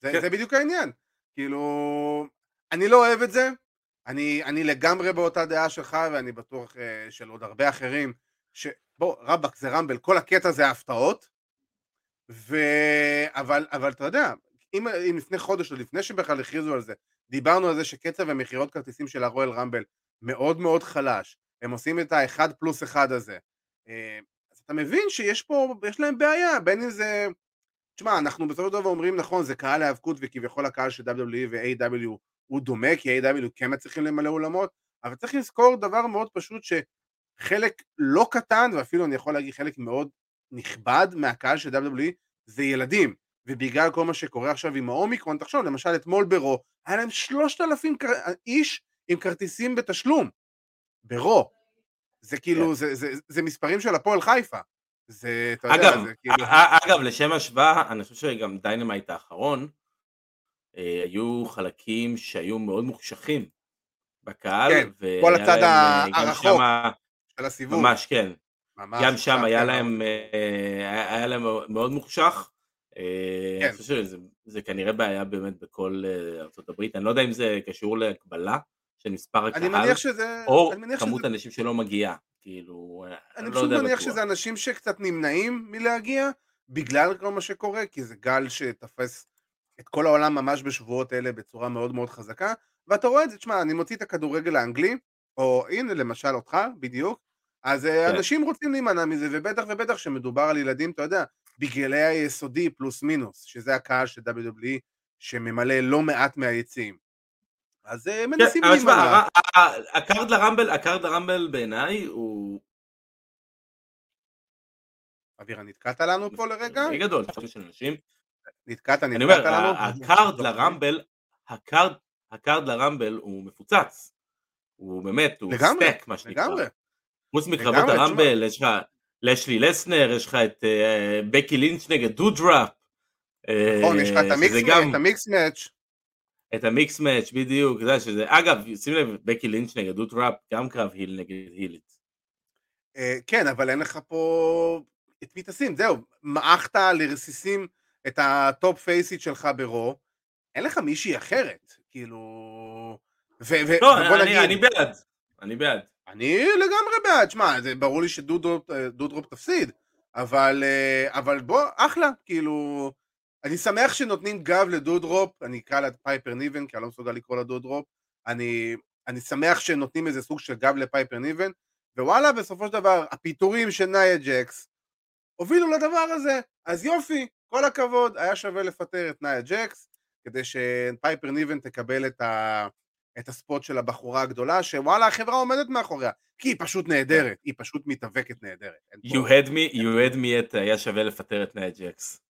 B: זה,
C: כן.
B: זה בדיוק העניין. כאילו, אני לא אוהב את זה, אני, אני לגמרי באותה דעה שלך, ואני בטוח uh, של עוד הרבה אחרים, שבוא, רבאק זה רמבל, כל הקטע זה הפתעות, ו... אבל, אבל אתה יודע, אם, אם לפני חודש, או לפני שבכלל הכריזו על זה, דיברנו על זה שקצב המכירות כרטיסים של הרואל רמבל מאוד מאוד חלש, הם עושים את האחד פלוס אחד הזה. אה, אז אתה מבין שיש פה, יש להם בעיה, בין אם זה... תשמע, אנחנו בסופו של דבר אומרים, נכון, זה קהל ההיאבקות וכביכול הקהל של WWE ו-AW הוא דומה, כי A.W. כן מצליחים למלא אולמות, אבל צריך לזכור דבר מאוד פשוט שחלק לא קטן, ואפילו אני יכול להגיד חלק מאוד נכבד מהקהל של WWE זה ילדים, ובגלל כל מה שקורה עכשיו עם האומיקרון, תחשוב, למשל אתמול ברו, היה להם שלושת אלפים איש עם כרטיסים בתשלום, bro. זה כאילו, זה, זה, זה, זה מספרים של הפועל חיפה. זה, אתה יודע,
C: אגב,
B: זה כאילו...
C: א- אגב, לשם השוואה, אני חושב שגם דיינמייט האחרון, אה, היו חלקים שהיו מאוד מוחשכים בקהל,
B: כן, כל הצד
C: אה,
B: הרחוק של הסיבוב.
C: ממש, כן.
B: ממש,
C: גם שם היה
B: כן,
C: להם, אה, היה להם מאוד מוחשך. אה,
B: כן.
C: אני חושב שזה זה כנראה בעיה באמת בכל אה, הברית, אני לא יודע אם זה קשור להקבלה של מספר
B: אני
C: הקהל,
B: מניח שזה...
C: או
B: אני מניח
C: כמות
B: שזה-
C: אנשים שלא מגיעה, כאילו, אה,
B: אני
C: לא יודע
B: מניח
C: בטוח.
B: שזה אנשים שקצת נמנעים מלהגיע, בגלל כל מה שקורה, כי זה גל שתפס את כל העולם ממש בשבועות אלה בצורה מאוד מאוד חזקה, ואתה רואה את זה, תשמע, אני מוציא את הכדורגל האנגלי, או הנה למשל אותך, בדיוק, אז כן. אנשים רוצים להימנע מזה, ובטח ובטח שמדובר על ילדים, אתה יודע, בגילאי היסודי פלוס מינוס, שזה הקהל של WWE, שממלא לא מעט מהיציעים. אז כן, מנסים
C: כן,
B: להימנע.
C: ה card לרמבל, ה card לרמבל בעיניי הוא...
B: אבירה, נתקעת לנו פה לרגע?
C: די גדול, של אנשים.
B: נתקעת,
C: אני
B: נתקעת
C: אומר,
B: לנו?
C: ה card לרמבל, ה card, ה card לרמבל הוא מפוצץ. הוא באמת, הוא
B: לגמרי,
C: stacked מה שנקרא.
B: לגמרי.
C: חוץ מקרבות. הרמבל, יש לך לשלי לסנר, יש לך את אה, בקי לינץ' נגד דודראפ. אה,
B: נכון, יש לך את ה
C: mixed match.
B: את
C: ה mixed match, בדיוק, יודע שזה, אגב, שים לב, בקי לינץ' נגד דודראפ, גם קרב heel נגד הילית.
B: אה, כן, אבל אין לך פה את מי תשים, זהו, מעכת לרסיסים את ה top פייסית שלך ב Raw, אין לך מישהי אחרת, כאילו... ו- ו-
C: לא, אני-
B: נגיד,
C: אני בעד, אני בעד.
B: אני לגמרי בעד, שמע, זה ברור לי שדודרופ אה, תפסיד, אבל, אה, אבל בוא, אחלה, כאילו, אני שמח שנותנים גב לדודרופ, אני אקרא לה פייפר ניבן, כי אני לא מסוגל לקרוא לה דודרופ, אני, אני שמח שנותנים איזה סוג של גב לפייפר ניבן, ווואלה, בסופו של דבר, הפיטורים של נאיה ג'קס הובילו לדבר הזה, אז יופי, כל הכבוד, היה שווה לפטר את נאיה ג'קס, כדי שפייפר ניבן תקבל את ה... את ה spot של הבחורה הגדולה, שוואלה, החברה עומדת מאחוריה, כי היא פשוט נהדרת, היא פשוט מתאבקת נהדרת.
C: You had me, you had me at היה שווה לפטר את נאי ג'קס.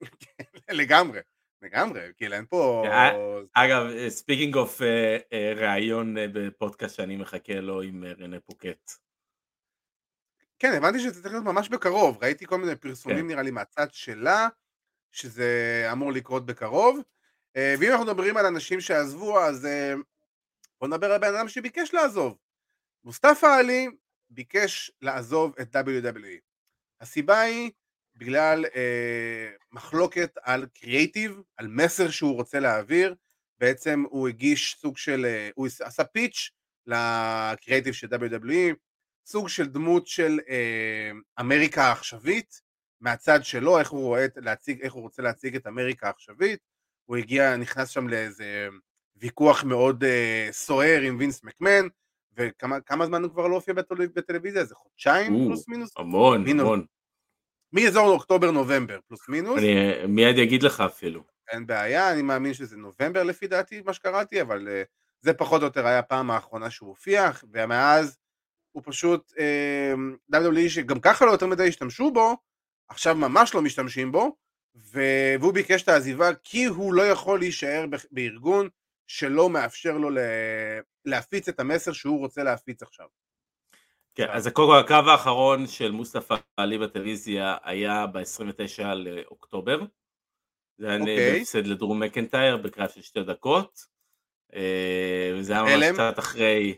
C: [laughs]
B: לגמרי, לגמרי, כאילו אין פה...
C: אה, אגב, speaking of ראיון אה, בפודקאסט שאני מחכה לו עם אה, רנה פוקט.
B: כן, הבנתי שזה צריך להיות ממש בקרוב, ראיתי כל מיני פרסומים
C: כן.
B: נראה לי מהצד שלה, שזה אמור לקרות בקרוב, אה, ואם אנחנו מדברים על אנשים שעזבו, אז אה, בוא נדבר על בן אדם שביקש לעזוב. מוסטפא עלי ביקש לעזוב את WWE. הסיבה היא בגלל אה, מחלוקת על קריאייטיב, על מסר שהוא רוצה להעביר, בעצם הוא הגיש סוג של, אה, הוא עשה פיץ' לקריאייטיב של WWE, סוג של דמות של אה, אמריקה העכשווית, מהצד שלו, איך הוא רואה, להציג, איך הוא רוצה להציג את אמריקה העכשווית, הוא הגיע, נכנס שם לאיזה ויכוח מאוד אה, סוער עם וינס מקמן, וכמה כמה זמן הוא כבר לא הופיע בטל- בטלוויזיה? איזה חודשיים
C: או.
B: פלוס מינוס?
C: המון,
B: הנה.
C: המון.
B: מאזור אוקטובר-נובמבר פלוס מינוס,
C: אני מיד אגיד לך אפילו.
B: אין בעיה, אני מאמין שזה נובמבר לפי דעתי, מה שקראתי, אבל אה, זה פחות או יותר היה הפעם האחרונה שהוא הופיע, ומאז הוא פשוט, אה, WWE שגם ככה לא יותר מדי השתמשו בו, עכשיו ממש לא משתמשים בו, והוא ביקש את העזיבה כי הוא לא יכול להישאר בארגון שלא מאפשר לו להפיץ את המסר שהוא רוצה להפיץ עכשיו.
C: כן, אז קודם כל הקרב האחרון של מוסטפא עלי בטלוויזיה היה ב-29 לאוקטובר. זה היה
B: אוקיי.
C: בהפסד לדרום מקנטייר בקרב של שתי דקות. אה, וזה היה ממש? קצת אחרי,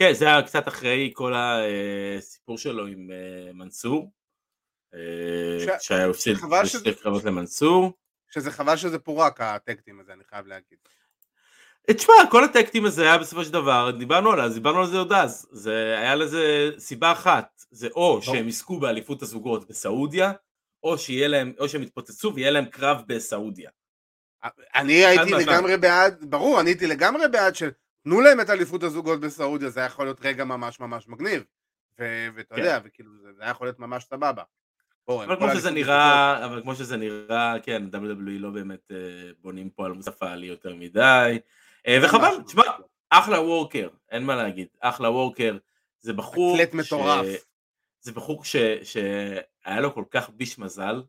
C: כן, זה היה קצת אחרי כל הסיפור שלו עם אה, מנסור. אה,
B: ש-
C: שהיה הפסיד
B: שזה-
C: קרבות למנסור.
B: שזה חבל שזה פורק הטקטים הזה, אני חייב להגיד.
C: אה, תשמע, כל הטקטים הזה היה בסופו של דבר, דיברנו עליו, דיברנו על זה עוד אז, זה היה לזה סיבה אחת, זה או שהם יזכו באליפות הזוגות בסעודיה, או להם, או שהם יתפוצצו ויהיה להם קרב בסעודיה.
B: אני הייתי. לגמרי בעד, ברור, אני הייתי לגמרי בעד שתנו להם את אליפות הזוגות בסעודיה, זה יכול להיות רגע ממש ממש מגניב. ואתה
C: כן.
B: יודע, וכאילו זה היה יכול להיות ממש סבבה.
C: אבל כמו שזה נראה, אבל כמו שזה נראה, כן, WWE לא באמת אה, בונים פה על מוסטפא עלי יותר מדי, אה. וחבל, תשמע. אחלה וורקר, אין מה להגיד, אחלה וורקר, זה בחור,
B: אתלט מטורף.
C: זה בחור שהיה לו כל כך ביש מזל,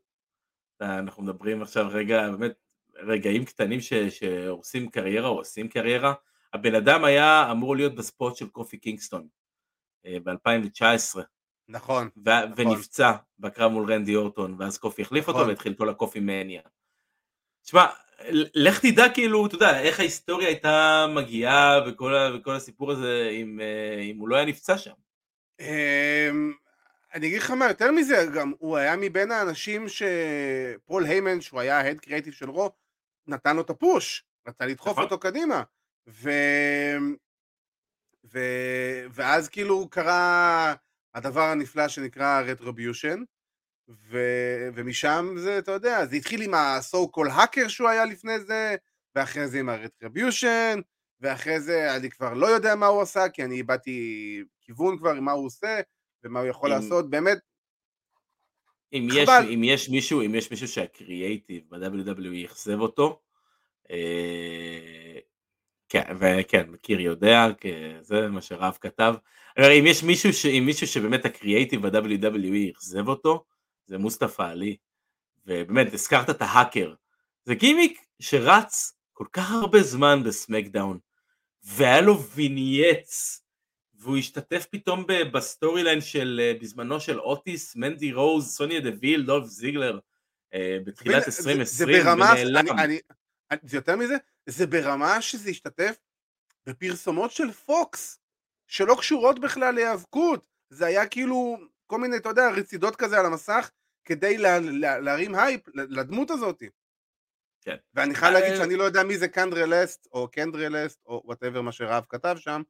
C: אנחנו מדברים עכשיו רגע, באמת, רגעים קטנים שהורסים קריירה או עושים קריירה, הבן אדם היה אמור להיות בספוט של קופי קינגסטון ב-2019,
B: נכון,
C: ו-
B: נכון.
C: ונפצע בקרב מול רנדי אורטון, ואז קופי החליף אותו
B: נכון.
C: והתחיל כל הקופי מניה. תשמע, לך תדע כאילו, אתה יודע, איך ההיסטוריה הייתה מגיעה וכל, וכל הסיפור הזה אם, אה, אם הוא לא היה נפצע שם.
B: אמ, אני אגיד לך מה, יותר מזה, גם הוא היה מבין האנשים שפול היימן, שהוא היה ההד קריאיטיב של רו, נתן לו את הפוש, רצה לדחוף
C: נכון.
B: אותו קדימה. ו... ו... ואז כאילו קרה הדבר הנפלא שנקרא רטרוביושן, ו... ומשם זה, אתה יודע, זה התחיל עם ה-so called hacker שהוא היה לפני זה, ואחרי זה עם הרטרוביושן, ואחרי זה אני כבר לא יודע מה הוא עשה, כי אני איבדתי כיוון כבר עם מה הוא עושה, ומה הוא יכול
C: אם-
B: לעשות, באמת,
C: אם יש. אם יש מישהו, אם יש מישהו שהקריאייטיב ב-WWE אכזב אותו, אה, כן, וכן, מכיר יודע, זה מה שרב כתב. אבל אם יש מישהו, ש, אם מישהו שבאמת הקריאייטיב ב-WWE אכזב אותו, זה מוסטפא עלי. ובאמת, הזכרת את ההאקר. זה גימיק שרץ כל כך הרבה זמן בסמקדאון, והיה לו vignettes והוא השתתף פתאום ב storyline של בזמנו של אוטיס, מנדי רוז, סוניה דוויל, דולף זיגלר, בתחילת 2020,
B: זה ברמה, אני, אני, זה יותר מזה, זה ברמה שזה השתתף בפרסומות של פוקס, שלא קשורות בכלל להיאבקות, זה היה כאילו כל מיני, אתה יודע, רצידות כזה על המסך, כדי לה, לה, להרים הייפ לדמות הזאת.
C: כן.
B: ואני חייב להגיד שאני לא יודע מי זה קנדרה לאסט, או קנדרה לאסט, או whatever מה שרב כתב שם.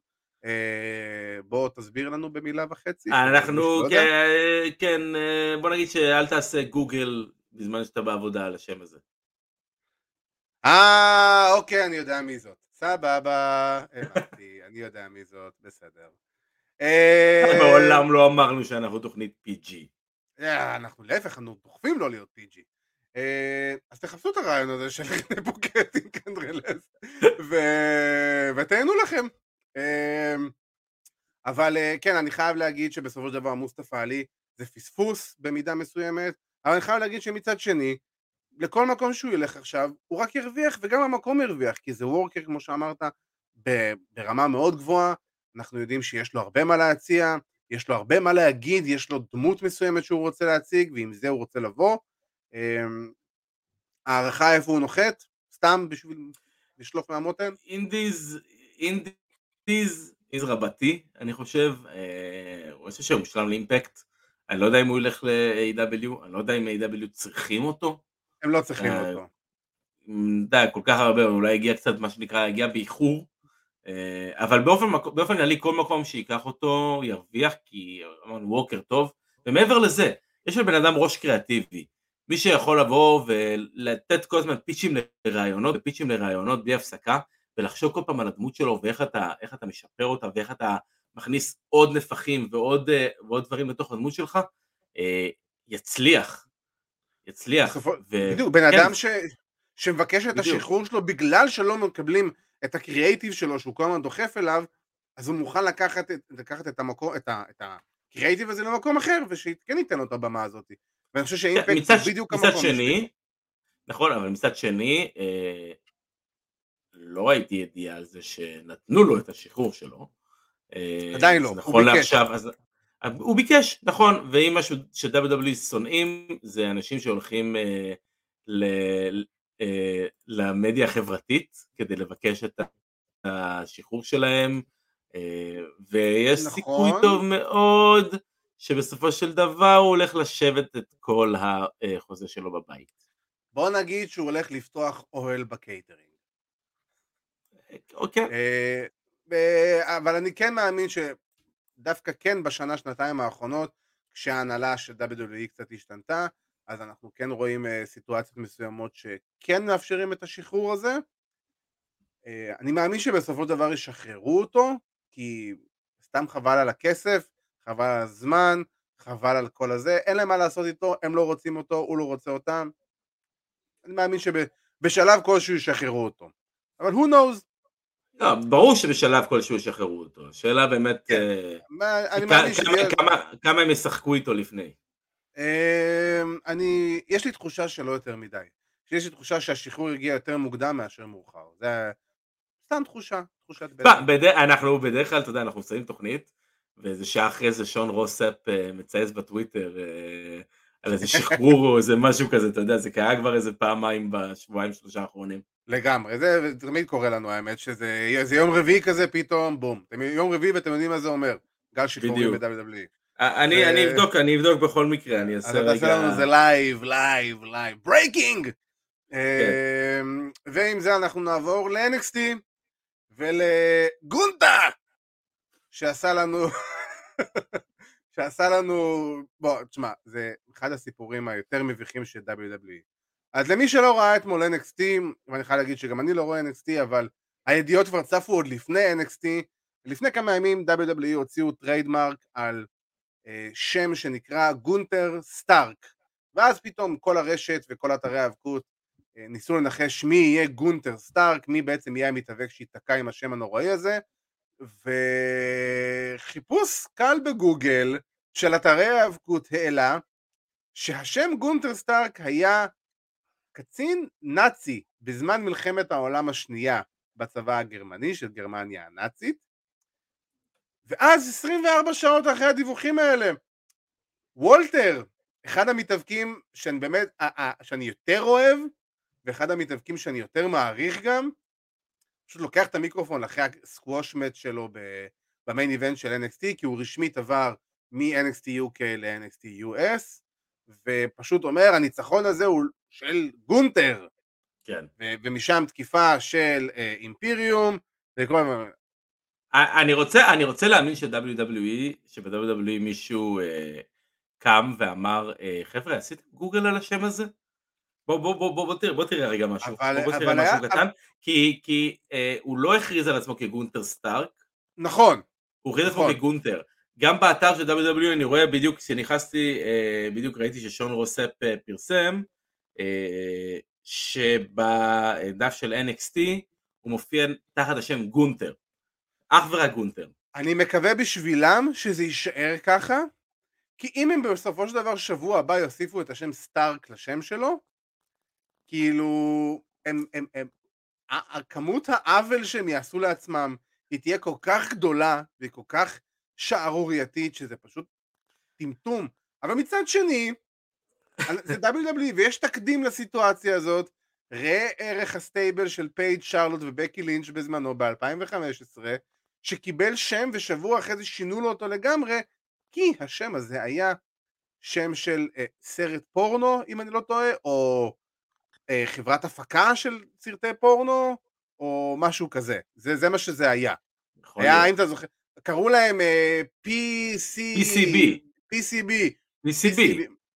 B: אה, בוא תסביר לנו במילה וחצי.
C: אנחנו, כן, כן, בוא נגיד שאל תעשה גוגל בזמן שאתה בעבודה על השם הזה.
B: אה, אוקיי, אני יודע מי זאת. סבבה, הבנתי, [laughs] אני יודע מי זאת, בסדר.
C: אה, [laughs] מעולם לא אמרנו שאנחנו תוכנית PG.
B: אה, אנחנו להפך, אנחנו דוחפים לא להיות PG. אה, אז תחפשו את הרעיון הזה של פוקט עם קנדרלס ותהנו לכם. אבל כן, אני חייב להגיד שבסופו של דבר מוסטפא עלי זה פספוס במידה מסוימת, אבל אני חייב להגיד שמצד שני, לכל מקום שהוא ילך עכשיו, הוא רק ירוויח וגם המקום ירוויח, כי זה וורקר כמו שאמרת ברמה מאוד גבוהה, אנחנו יודעים שיש לו הרבה מה להציע, יש לו הרבה מה להגיד, יש לו דמות מסוימת שהוא רוצה להציג, ועם זה הוא רוצה לבוא. אמ, הערכה איפה הוא נוחת, סתם בשביל לשלוף מהמותן?
C: אינדיז, אינדיז, איז רבתי, אני חושב, אה, הוא עושה שהוא מושלם לאימפקט, אני לא יודע אם הוא ילך ל-AW, אני לא יודע אם A.W צריכים אותו.
B: הם לא צריכים אה, אותו.
C: אתה יודע, כל כך הרבה, אולי הגיע קצת, מה שנקרא, הגיע באיחור, אה, אבל באופן, כללי כל מקום שייקח אותו ירוויח כי אמרנו ווקר טוב. ומעבר לזה יש לבן אדם ראש קריאטיבי. מי שיכול לבוא ולתת כל הזמן פיצ'ים לרעיונות ופיצ'ים לרעיונות בלי הפסקה ולחשוב כל פעם על הדמות שלו ואיך אתה, אתה משפר אותה ואיך אתה מכניס עוד נפחים ועוד, אה, ועוד דברים לתוך הדמות שלך אה, יצליח יצליח.
B: ו... בדיוק, בן כן. אדם ש... שמבקש את בדיוק. השחרור שלו בגלל שלא מקבלים את הקריאייטיב שלו שהוא כל הזמן דוחף אליו, אז הוא מוכן לקחת, לקחת את, המקום, את, ה, את הקריאייטיב הזה למקום אחר, ושכן ייתן לו את הבמה הזאת. ואני חושב שאימפקט זה בדיוק
C: המקום. מצד שני, נכון, אבל מצד שני, אה, לא ראיתי ידיעה על זה שנתנו לו את השחרור שלו.
B: אה, עדיין לא,
C: נכון הוא ביקש. לעכשיו, אז, הוא ביקש, נכון, ואם משהו ש-WWE שונאים, זה אנשים שהולכים אה, ל, אה, למדיה החברתית כדי לבקש את השחרור שלהם אה, ויש נכון. סיכוי טוב מאוד שבסופו של דבר הוא הולך לשבת את כל החוזה שלו בבית.
B: בוא נגיד שהוא הולך לפתוח אוהל בקייטרינג.
C: אוקיי.
B: אה, אבל אני כן מאמין שדווקא כן בשנה שנתיים האחרונות כשההנהלה של WWE קצת השתנתה אז אנחנו כן רואים uh, סיטואציות מסוימות שכן מאפשרים את השחרור הזה. Uh, אני מאמין שבסופו של דבר ישחררו אותו, כי סתם חבל על הכסף, חבל על הזמן, חבל על כל הזה, אין להם מה לעשות איתו, הם לא רוצים אותו, הוא לא רוצה אותם. אני מאמין שבשלב כלשהו ישחררו אותו. אבל who knows?
C: לא, ברור שבשלב כלשהו ישחררו אותו. השאלה באמת... כן. כמה, כמה, כמה הם ישחקו איתו לפני.
B: אמ, אני, יש לי תחושה שלא יותר מדי. יש לי תחושה שהשחרור הגיע יותר מוקדם מאשר מאוחר. זה סתם תחושה, תחושת
C: בטן. אנחנו בדרך כלל, אתה יודע, אנחנו מסיימים תוכנית, ואיזה שעה אחרי זה שון רוסאפ אה, מצייץ בטוויטר אה, על איזה שחרור או איזה משהו כזה, אתה יודע, זה קרה כבר איזה פעמיים בשבועיים שלושה האחרונים.
B: לגמרי, זה תמיד קורה לנו האמת, שזה יום רביעי כזה פתאום, בום. יום רביעי ואתם יודעים מה זה אומר, גל שחרורים ב-WWE.
C: אני, אני אבדוק, אני אבדוק בכל מקרה, אני אעשה רגע... אז אתה
B: לנו זה live, live, live, breaking! ועם זה אנחנו נעבור ל-NXT ולגונטר! שעשה לנו... שעשה לנו... בוא, תשמע, זה אחד הסיפורים היותר מביכים של WWE. אז למי שלא ראה אתמול NXT, ואני חייב להגיד שגם אני לא רואה NXT, אבל הידיעות כבר צפו עוד לפני NXT, לפני כמה ימים WWE הוציאו trademark על אה, שם שנקרא גונטר סטארק. ואז פתאום כל הרשת וכל אתרי האבקות אה, ניסו לנחש מי יהיה גונטר סטארק, מי בעצם יהיה המתאבק שייתקע עם השם הנוראי הזה וחיפוש קל בגוגל של אתרי האבקות העלה שהשם גונטר סטארק היה קצין נאצי בזמן מלחמת העולם השנייה בצבא הגרמני של גרמניה הנאצית ואז 24 שעות אחרי הדיווחים האלה, וולטר, אחד המתאבקים שאני באמת, שאני יותר אוהב, ואחד המתאבקים שאני יותר מעריך גם, פשוט לוקח את המיקרופון אחרי הסקווש מאט שלו במיין איבנט של NXT, כי הוא רשמית עבר מ-NXT UK ל-NXT US, ופשוט אומר, הניצחון הזה הוא של גונטר.
C: כן.
B: ו- ומשם תקיפה של אה, אימפיריום, וכל הזמן...
C: אני רוצה, אני רוצה להאמין ש-WWE, שב-WWE מישהו אה, קם ואמר, אה, חבר'ה, עשיתם גוגל על השם הזה? בוא, בוא, בוא, בוא, בוא, תראה, בוא תראה רגע משהו, אבל, בוא, בוא תראה משהו היה... קטן, כי, כי אה, הוא לא הכריז על עצמו כגונטר סטארק.
B: נכון.
C: הוא הכריז נכון. עצמו כגונטר. גם באתר של WWE אני רואה בדיוק, כשנכנסתי, אה, בדיוק ראיתי ששון רוספ אה, פרסם, שבדף של NXT הוא מופיע תחת השם גונטר. אך ורק גונטר.
B: אני מקווה בשבילם שזה יישאר ככה, כי אם הם בסופו של דבר שבוע הבא יוסיפו את השם סטארק לשם שלו, כאילו, הם, הם, הם, הכמות העוול שהם יעשו לעצמם היא תהיה כל כך גדולה והיא כל כך שערורייתית שזה פשוט טמטום. אבל מצד שני, זה WWE ויש תקדים לסיטואציה הזאת. ראה ערך ה stable של פייג' שרלוט ובקי לינץ' בזמנו ב-2015 שקיבל שם ושבוע אחרי זה שינו לו אותו לגמרי כי השם הזה היה שם של אה, סרט פורנו אם אני לא טועה או אה, חברת הפקה של סרטי פורנו או משהו כזה. זה, זה מה שזה היה. היה אם אתה זוכר קראו להם אה, PC...
C: PCB
B: PCB
C: PCB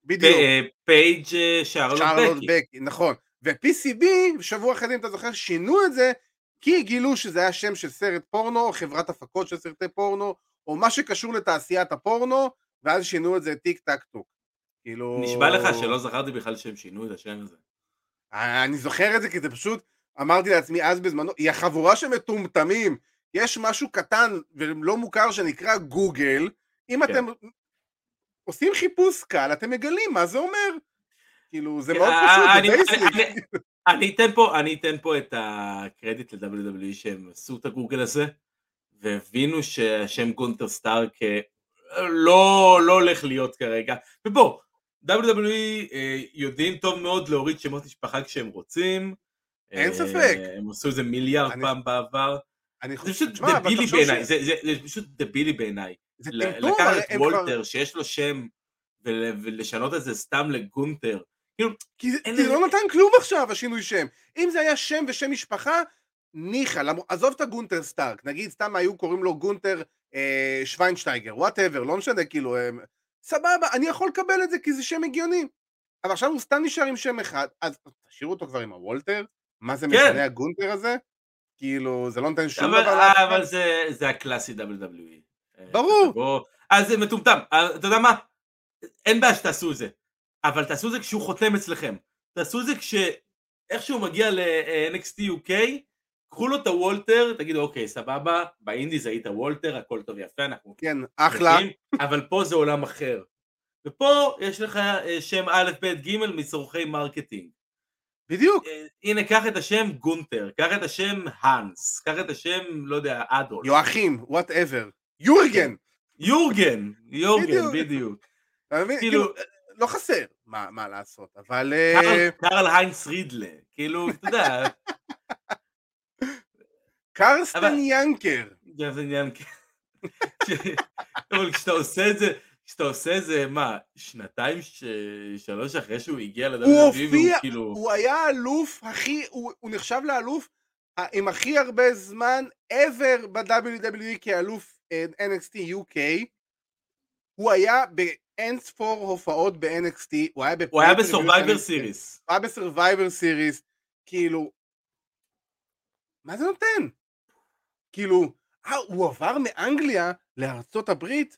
C: בדיוק פייג' שרלוט
B: בקי נכון ו-PCB שבוע אחרי אם אתה זוכר שינו את זה כי גילו שזה היה שם של סרט פורנו, או חברת הפקות של סרטי פורנו, או מה שקשור לתעשיית הפורנו, ואז שינו את זה טיק טק טוק. כאילו...
C: נשבע לך שלא זכרתי בכלל שהם שינו את השם הזה.
B: אני זוכר את זה כי זה פשוט, אמרתי לעצמי אז בזמנו, היא החבורה של מטומטמים, יש משהו קטן ולא מוכר שנקרא גוגל, אם כן. אתם עושים חיפוש קל, אתם מגלים מה זה אומר. כאילו, זה מאוד אה, פשוט, זה.
C: אני אתן פה, אני אתן פה את הקרדיט ל-WWE שהם עשו את הגוגל הזה והבינו שהשם גונטר סטארק אה, לא, לא הולך להיות כרגע. ובוא, WWE אה, יודעים טוב מאוד להוריד שמות משפחה כשהם רוצים.
B: אין אה, ספק.
C: הם עשו איזה מיליארד אני... פעם בעבר.
B: אני
C: חושב, פשוט דבילי בעיניי, ש... זה פשוט דבילי בעיניי לקחת את וולטר כבר... שיש לו שם ולשנות את זה סתם לגונטר
B: כאילו, כי זה לא נתן כלום עכשיו השינוי שם. אם זה היה שם ושם משפחה, ניחא, עזוב את הגונטר סטארק, נגיד סתם היו קוראים לו גונטר אה, שוויינשטייגר, whatever, לא משנה, כאילו, אה, סבבה, אני יכול לקבל את זה כי זה שם הגיוני. אבל עכשיו הוא סתם נשאר עם שם אחד, אז תשאירו אותו כבר עם הוולטר, מה זה כן. משנה הגונטר הזה? כאילו, זה לא נותן שום
C: אבל, דבר. אבל זה, זה הקלאסי WWE.
B: ברור.
C: אז זה מטומטם, אתה יודע מה? אין בעיה שתעשו את זה. אבל תעשו את זה כשהוא חותם אצלכם. תעשו את זה כשאיכשהו מגיע ל-NXT UK, קחו לו את הוולטר, תגידו אוקיי סבבה, ב indies היית וולטר, הכל טוב יפה, אנחנו...
B: כן, אחלה.
C: אבל פה זה עולם אחר. ופה יש לך אה, שם א', ב', ג' מצורכי marketing.
B: בדיוק.
C: אה, הנה, קח את השם גונטר, קח את השם האנס, קח את השם, לא יודע, אדול.
B: יואכים, whatever. יורגן.
C: יורגן, יורגן, בדיוק.
B: כאילו, כאילו לא חסר מה, מה לעשות, אבל...
C: קרל, uh... קרל היינס רידלה, כאילו, אתה יודע...
B: קרסטן. ינקר.
C: קרסטן ינקר. אבל כשאתה עושה את זה, כשאתה עושה את זה, מה, שנתיים, ש... שלוש אחרי שהוא הגיע לדבר
B: הוא הופיע, כאילו... הוא היה אלוף הכי, הוא, הוא נחשב לאלוף עם הכי הרבה זמן ever ב-WWE כאלוף אה, NXT UK. הוא היה אין ספור הופעות ב-NXT, הוא היה
C: הוא היה ב Survivor Series.
B: הוא היה ב Survivor Series, כאילו, מה זה נותן? כאילו, אה, הוא עבר מאנגליה לארצות הברית,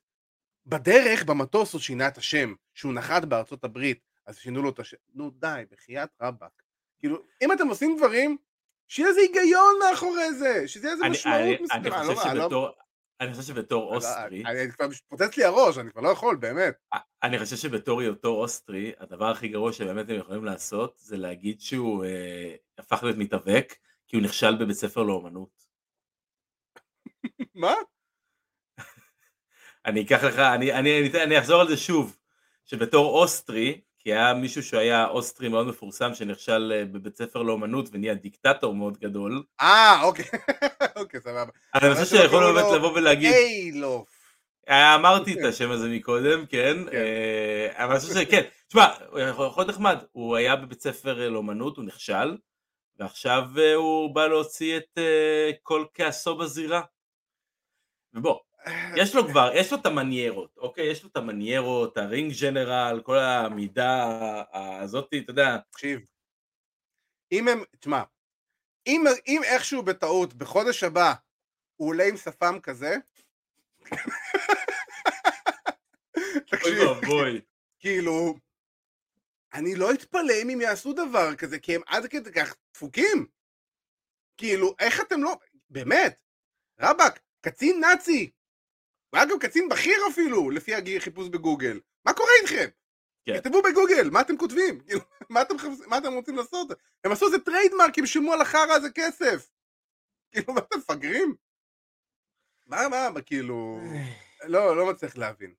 B: בדרך, במטוס הוא שינה את השם, שהוא נחת בארצות הברית, אז שינו לו את השם, נו די, בחייאת רבאק. כאילו, אם אתם עושים דברים, שיהיה איזה היגיון מאחורי זה, שזה איזה משמעות
C: מסוימת. אני חושב לא- שבתור... אני חושב שבתור אוסטרי...
B: אני כבר פוצץ לי הראש, אני כבר לא יכול, באמת.
C: אני חושב שבתור היותו אוסטרי, הדבר הכי גרוע שבאמת הם יכולים לעשות, זה להגיד שהוא אה, הפך להיות מתאבק, כי הוא נכשל בבית ספר לאומנות.
B: מה? [laughs]
C: אני אקח לך, אני, אני, אני, אני אחזור על זה שוב, שבתור אוסטרי, כי היה מישהו שהיה אוסטרי מאוד מפורסם שנכשל אה, בבית ספר לאומנות ונהיה דיקטטור מאוד גדול.
B: אה, אוקיי, [laughs] אוקיי, סבבה.
C: אני חושב שיכול באמת לבוא ולהגיד...
B: איילוף.
C: אה, אמרתי את השם הזה מקודם, כן,
B: כן.
C: אה, אבל אני חושב שכן, תשמע, הוא יכול להיות נחמד, הוא היה בבית ספר לאומנות, הוא נכשל, ועכשיו הוא בא להוציא את כל כעסו בזירה. ובוא, יש לו כבר, יש לו את המניירות, אוקיי? יש לו את המניירות, הרינג ג'נרל, כל המידה הזאת, אתה יודע,
B: תקשיב, אם הם, תשמע, אם, אם איכשהו בטעות בחודש הבא הוא עולה עם שפם כזה, [laughs]
C: אוי
B: תקשיב,
C: ואבוי.
B: כאילו, אני לא אתפלא אם הם יעשו דבר כזה, כי הם עד כדי כך דפוקים. כאילו, איך אתם לא... באמת, רבאק, קצין נאצי. הוא היה גם קצין בכיר אפילו, לפי החיפוש בגוגל. מה קורה איתכם?
C: כן.
B: תכתבו בגוגל, מה אתם כותבים? [laughs] כאילו, מה אתם, מחפש- מה אתם רוצים לעשות? הם עשו איזה trademark, הם שילמו על החרא הזה כסף. [laughs] כאילו, מה אתם מפגרים? מה, מה, כאילו... [sighs] לא, לא מצליח להבין.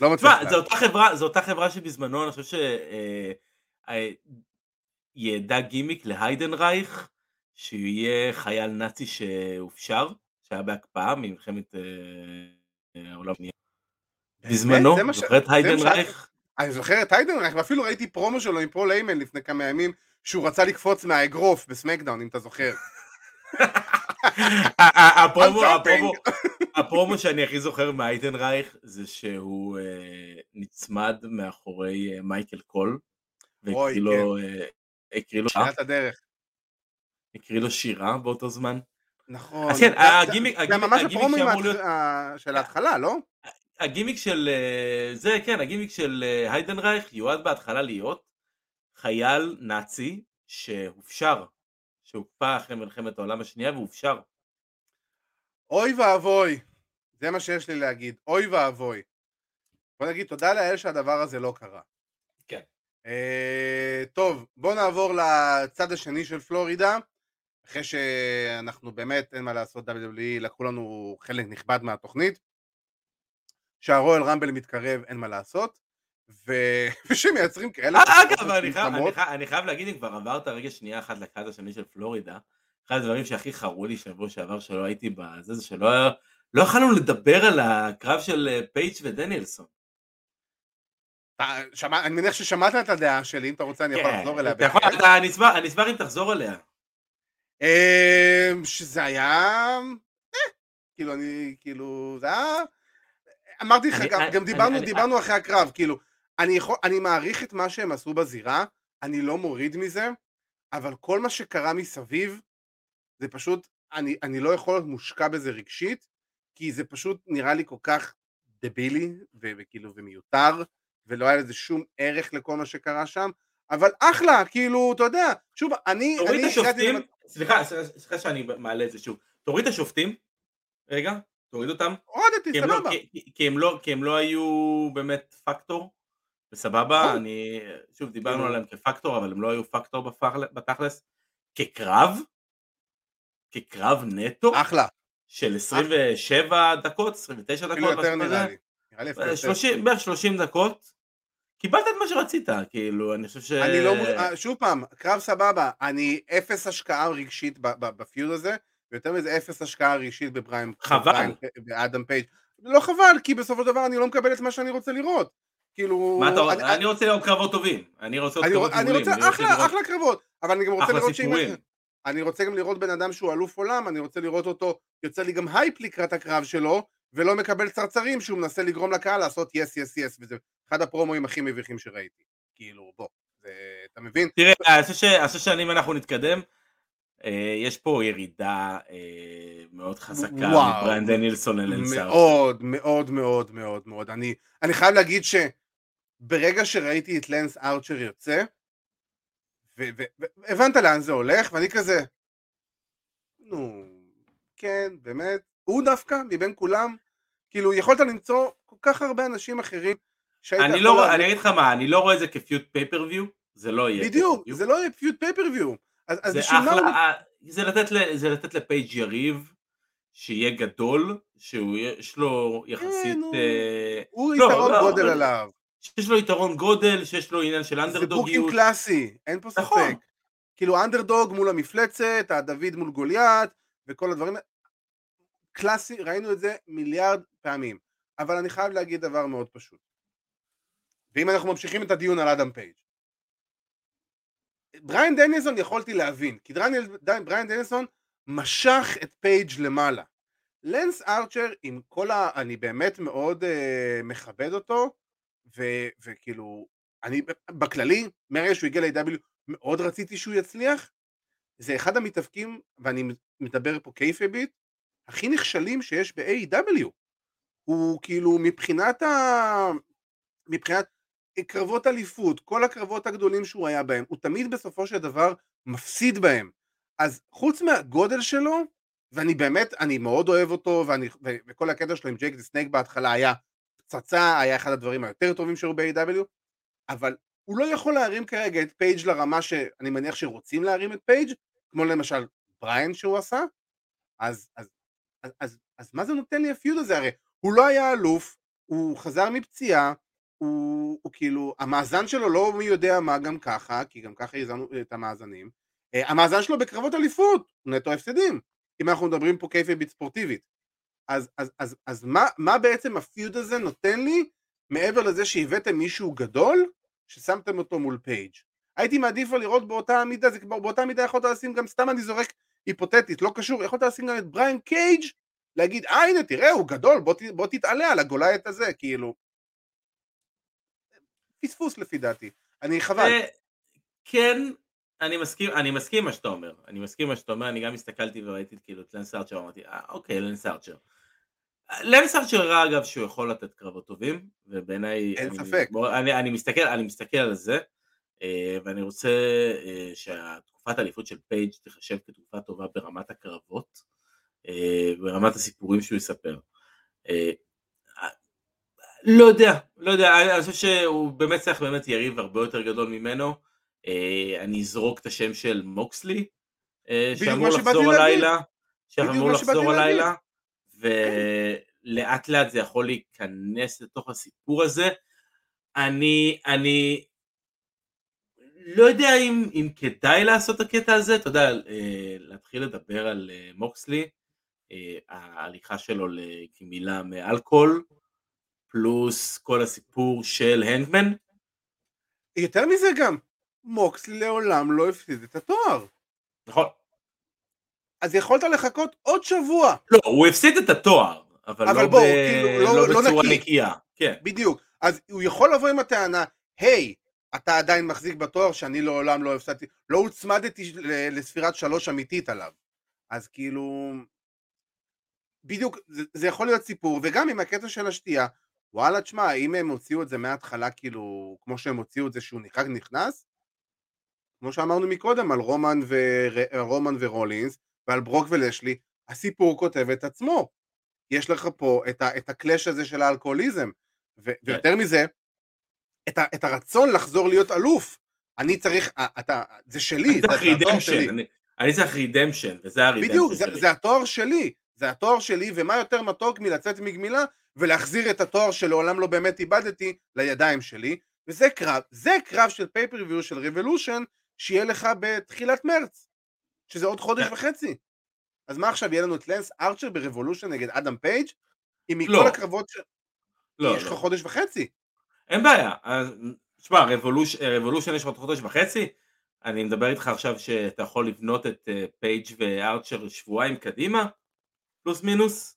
B: לא מצליח להבין.
C: זו אותה חברה, זו אותה חברה שבזמנו, אני חושב ש... אה, אה, ידע גימיק להיידנרייך, שהוא יהיה חייל נאצי שהופשר, שהיה בהקפאה ממלחמת אה, העולם. בזמנו,
B: זה מה ש-
C: זוכר את היידנרייך?
B: אני זוכר את היידנרייך, ואפילו ראיתי פרומו שלו עם פול היימן לפני כמה ימים, שהוא רצה לקפוץ מהאגרוף ב SmackDown, אם אתה זוכר.
C: הפרומו,
B: I'm
C: הפרומו, שאני הכי זוכר מהיידנרייך זה שהוא אה, נצמד מאחורי אה, מייקל קול והקריא אה. הקריא לו שירה באותו זמן.
B: נכון.
C: אז כן, הגימיק-
B: זה
C: הגימיק-
B: ממש הפרומים של ההתחלה, לא?
C: הגימיק של אה, זה כן הגימיק של אה, היידנרייך יועד בהתחלה להיות חייל נאצי שהופשר שהוקפא אחרי מלחמת העולם השנייה והופשר
B: אוי ואבוי. זה מה שיש לי להגיד. אוי ואבוי. בוא נגיד תודה לאל שהדבר הזה לא קרה.
C: כן.
B: אה, טוב, בוא נעבור לצד השני של פלורידה. אחרי שאנחנו באמת, אין מה לעשות, WWE לקחו לנו חלק נכבד מהתוכנית. שהרואל רמבל מתקרב, אין מה לעשות. ו... [laughs] ושמייצרים כאלה...
C: אה, אגב אני חייב- אני. חייב- אני חייב להגיד אם כבר עברת רגע שנייה אחת לצד השני של פלורידה אחד הדברים שהכי חרו לי שבוע שעבר שלא הייתי בזה זה שלא היה- לא יכולנו לדבר על הקרב של אה, פייג' ודניאלסון.
B: שמע- אני מניח ששמעת את הדעה שלי, אם אתה רוצה אני יכול
C: כן,
B: לחזור אליה.
C: אני אשמח אם תחזור עליה.
B: אמ, שזה היה... אה, כאילו אני, כאילו, זה היה... אמרתי לך, גם, גם דיברנו,
C: אני-
B: דיברנו אחרי הקרב, כאילו, אני יכול, אני מעריך את מה שהם עשו בזירה, אני לא מוריד מזה, אבל כל מה שקרה מסביב, זה פשוט, אני, אני לא יכול להיות מושקע בזה רגשית, כי זה פשוט נראה לי כל כך דבילי, וכאילו, ומיותר, ולא היה לזה שום ערך לכל מה שקרה שם, אבל אחלה, כאילו, אתה יודע, שוב, אני,
C: תוריד את השופטים, סליחה, סליחה שאני מעלה את זה שוב, תוריד את השופטים, רגע, תוריד אותם,
B: הורדתי,
C: לא-
B: סבבה.
C: כי- הם לא- כי הם לא היו באמת פקטור, וסבבה. אני, שוב דיברנו עליהם כפקטור, אבל הם לא היו פקטור בתכלס, כקרב, כקרב נטו,
B: אחלה.
C: של 27 דקות, 29
B: אפילו
C: דקות, משהו כזה, אה,
B: יותר.
C: 30 בערך 30 דקות, קיבלת את מה שרצית, כאילו, אני חושב ש...
B: אני לא, אה, שוב פעם, קרב סבבה, אני אפס השקעה רגשית ב feud הזה, ויותר מזה אפס השקעה רגשית בבריים,
C: חבל.
B: באדם פייג'. לא חבל, כי בסופו של דבר אני לא מקבל את מה שאני רוצה לראות. כאילו,
C: מה אתה
B: אני-
C: אני רוצה לראות קרבות טובים, אני רוצה לראות קרבות
B: רוצ- אני רוצה
C: אני רוצה
B: אחלה,
C: לראות
B: אחלה קרבות, אבל אני גם רוצה לראות שאם... אני רוצה גם לראות בן אדם שהוא אלוף עולם, אני רוצה לראות אותו, יוצא לי גם הייפ לקראת הקרב שלו, ולא מקבל צרצרים שהוא מנסה לגרום לקהל לעשות יס יס יס, וזה אחד הפרומואים הכי מביכים שראיתי. כאילו, בוא, זה, אתה מבין?
C: תראה, אני חושב שאם אנחנו נתקדם, אה, יש פה ירידה אה, מאוד חזקה. מבריאן דנילסון ללנסאר.
B: מאוד מאוד מאוד מאוד מאוד. אני, אני חייב להגיד שברגע שראיתי את לנס ארצ'ר יוצא, והבנת לאן זה הולך, ואני כזה, נו, כן, באמת, הוא דווקא, מבין כולם, כאילו, יכולת למצוא כל כך הרבה אנשים אחרים שהיית
C: אני לא רואה- אני אגיד לך מה, אני לא רואה את זה כ feud pay-per-view, זה לא יהיה.
B: בדיוק. זה לא יהיה feud pay-per-view. אז, אז
C: זה
B: מה הוא...
C: אחלה, אה, זה לתת זה לתת לפייג' יריב, שיהיה גדול, שיש לו יחסית...
B: כן,
C: אה,
B: הוא
C: לא,
B: יתרון
C: לא,
B: גודל
C: אבל-
B: עליו.
C: שיש לו יתרון גודל, שיש לו עניין של
B: זה booking
C: אנדרדוגיות.
B: קלאסי, אין פה
C: נכון.
B: ספק. כאילו אנדרדוג מול המפלצת, הדוד מול גוליית, וכל הדברים. קלאסי, ראינו את זה מיליארד פעמים. אבל אני חייב להגיד דבר מאוד פשוט. ואם אנחנו ממשיכים את הדיון על אדם פייג'. בריין דניאלסון יכולתי להבין, כי דניאל- ד- בריין דניאלסון משך את פייג' למעלה. לנס ארצ'ר עם כל ה... אני באמת מאוד אה, מכבד אותו, ו- וכאילו, אני בכללי, מהרגע שהוא הגיע ל-AW, מאוד רציתי שהוא יצליח. זה אחד המתאבקים, ואני מדבר פה קייפביט, הכי נכשלים שיש ב-AW. הוא כאילו מבחינת ה... מבחינת קרבות אליפות, כל הקרבות הגדולים שהוא היה בהם, הוא תמיד בסופו של דבר מפסיד בהם. אז חוץ מהגודל שלו, ואני באמת, אני מאוד אוהב אותו, ואני, ו- וכל הקטע שלו עם ג'ייק דה סנייק בהתחלה היה פצצה, היה אחד הדברים היותר טובים שהיו ב-AEW, אבל הוא לא יכול להרים כרגע את פייג' לרמה שאני מניח שרוצים להרים את פייג', כמו למשל בריין שהוא עשה, אז, אז, אז, אז, מה זה נותן לי ה feud הזה? הרי הוא לא היה אלוף, הוא חזר מפציעה, הוא, הוא כאילו, המאזן שלו לא מי יודע מה גם ככה, כי גם ככה הזנו את המאזנים, אה, המאזן שלו בקרבות אליפות, נטו הפסדים, אם אנחנו מדברים פה קייפייבית ספורטיבית. אז, אז, אז, אז מה, מה בעצם ה feud הזה נותן לי, מעבר לזה שהבאתם מישהו גדול, ששמתם אותו מול פייג'. הייתי מעדיף לראות באותה המידה, זה כבר באותה מידה יכולת לשים גם, סתם אני זורק היפותטית, לא קשור, יכולת לשים גם את בריין קייג', להגיד, אה הנה תראה הוא גדול, בוא, ת, בוא תתעלה על הגולייט הזה, כאילו. פספוס לפי דעתי, אני חבל.
C: אה, כן, אני מסכים, אני מסכים מה שאתה אומר, אני מסכים מה שאתה אומר, אני גם הסתכלתי וראיתי כאילו את לנס ארצ'ר, אמרתי, אה, אוקיי, לנס ארצ'ר. לנס ארצ'ר הראה אגב שהוא יכול לתת קרבות טובים, ובעיניי,
B: אין
C: אני,
B: ספק.
C: אני, אני, מסתכל, אני מסתכל על זה, ואני רוצה אה, שהתקופת האליפות של פייג' תיחשב כתקופה טובה ברמת הקרבות, אה, ברמת הסיפורים שהוא יספר. אה, לא יודע, לא יודע, אני חושב שהוא באמת צריך באמת יריב הרבה יותר גדול ממנו. אה, אני אזרוק את השם של מוקסלי, אה, שאמור לחזור. הלילה, שאמור לחזור. הלילה, ולאט לאט זה יכול להיכנס לתוך הסיפור הזה. אני, אני לא יודע אם, אם כדאי לעשות את הקטע הזה, אתה יודע, אה, להתחיל לדבר על אה, מוקסלי, אה, ההליכה שלו לגמילה מאלכוהול, פלוס כל הסיפור של הנדמן.
B: יותר מזה גם, מוקסלי לעולם לא הפסיד את התואר.
C: נכון.
B: אז יכולת לחכות עוד שבוע,
C: לא, הוא הפסיד את התואר, אבל,
B: אבל
C: לא,
B: בוא,
C: ב...
B: כאילו, לא-
C: לא,
B: לא
C: בצורה
B: נקי.
C: נקייה. כן.
B: בדיוק. אז הוא יכול לבוא עם הטענה, היי, אתה עדיין מחזיק בתואר שאני לעולם לא הפסדתי, לא הוצמדתי לספירת שלוש אמיתית עליו. אז כאילו, בדיוק, זה, זה יכול להיות סיפור, וגם עם הקטע של השתייה, וואלה, תשמע, אם הם הוציאו את זה מההתחלה, כאילו, כמו שהם הוציאו את זה שהוא רק נכנס, כמו שאמרנו מקודם, על רומן, ו... רומן ורולינס, ועל ברוק ולשלי, הסיפור כותב את עצמו. יש לך פה את, ה... את הקלאש הזה של האלכוהוליזם, ו... ויותר מזה, את, ה... את הרצון לחזור להיות אלוף. אני צריך, ה- אתה, זה שלי, זה, התואר שלי.
C: אני- אני צריך redemption, וזה ה redemption
B: בדיוק, זה,
C: שלי.
B: זה התואר שלי, זה התואר שלי, ומה יותר מתוק מלצאת מגמילה ולהחזיר את התואר שלעולם לא באמת איבדתי לידיים שלי, וזה קרב, זה קרב של pay-per-view של Revolution, שיהיה לך בתחילת מרץ, שזה עוד חודש
C: כן.
B: וחצי. אז מה עכשיו, יהיה לנו את לנס ארצ'ר ב Revolution נגד אדם פייג'? אם מכל
C: לא.
B: הקרבות ש...
C: לא,
B: יש לך
C: לא.
B: חודש וחצי.
C: אין בעיה. תשמע, Revolu- Revolution יש לך עוד חודש וחצי, אני מדבר איתך עכשיו שאתה יכול לבנות את אה, פייג' וארצ'ר שבועיים קדימה, פלוס מינוס.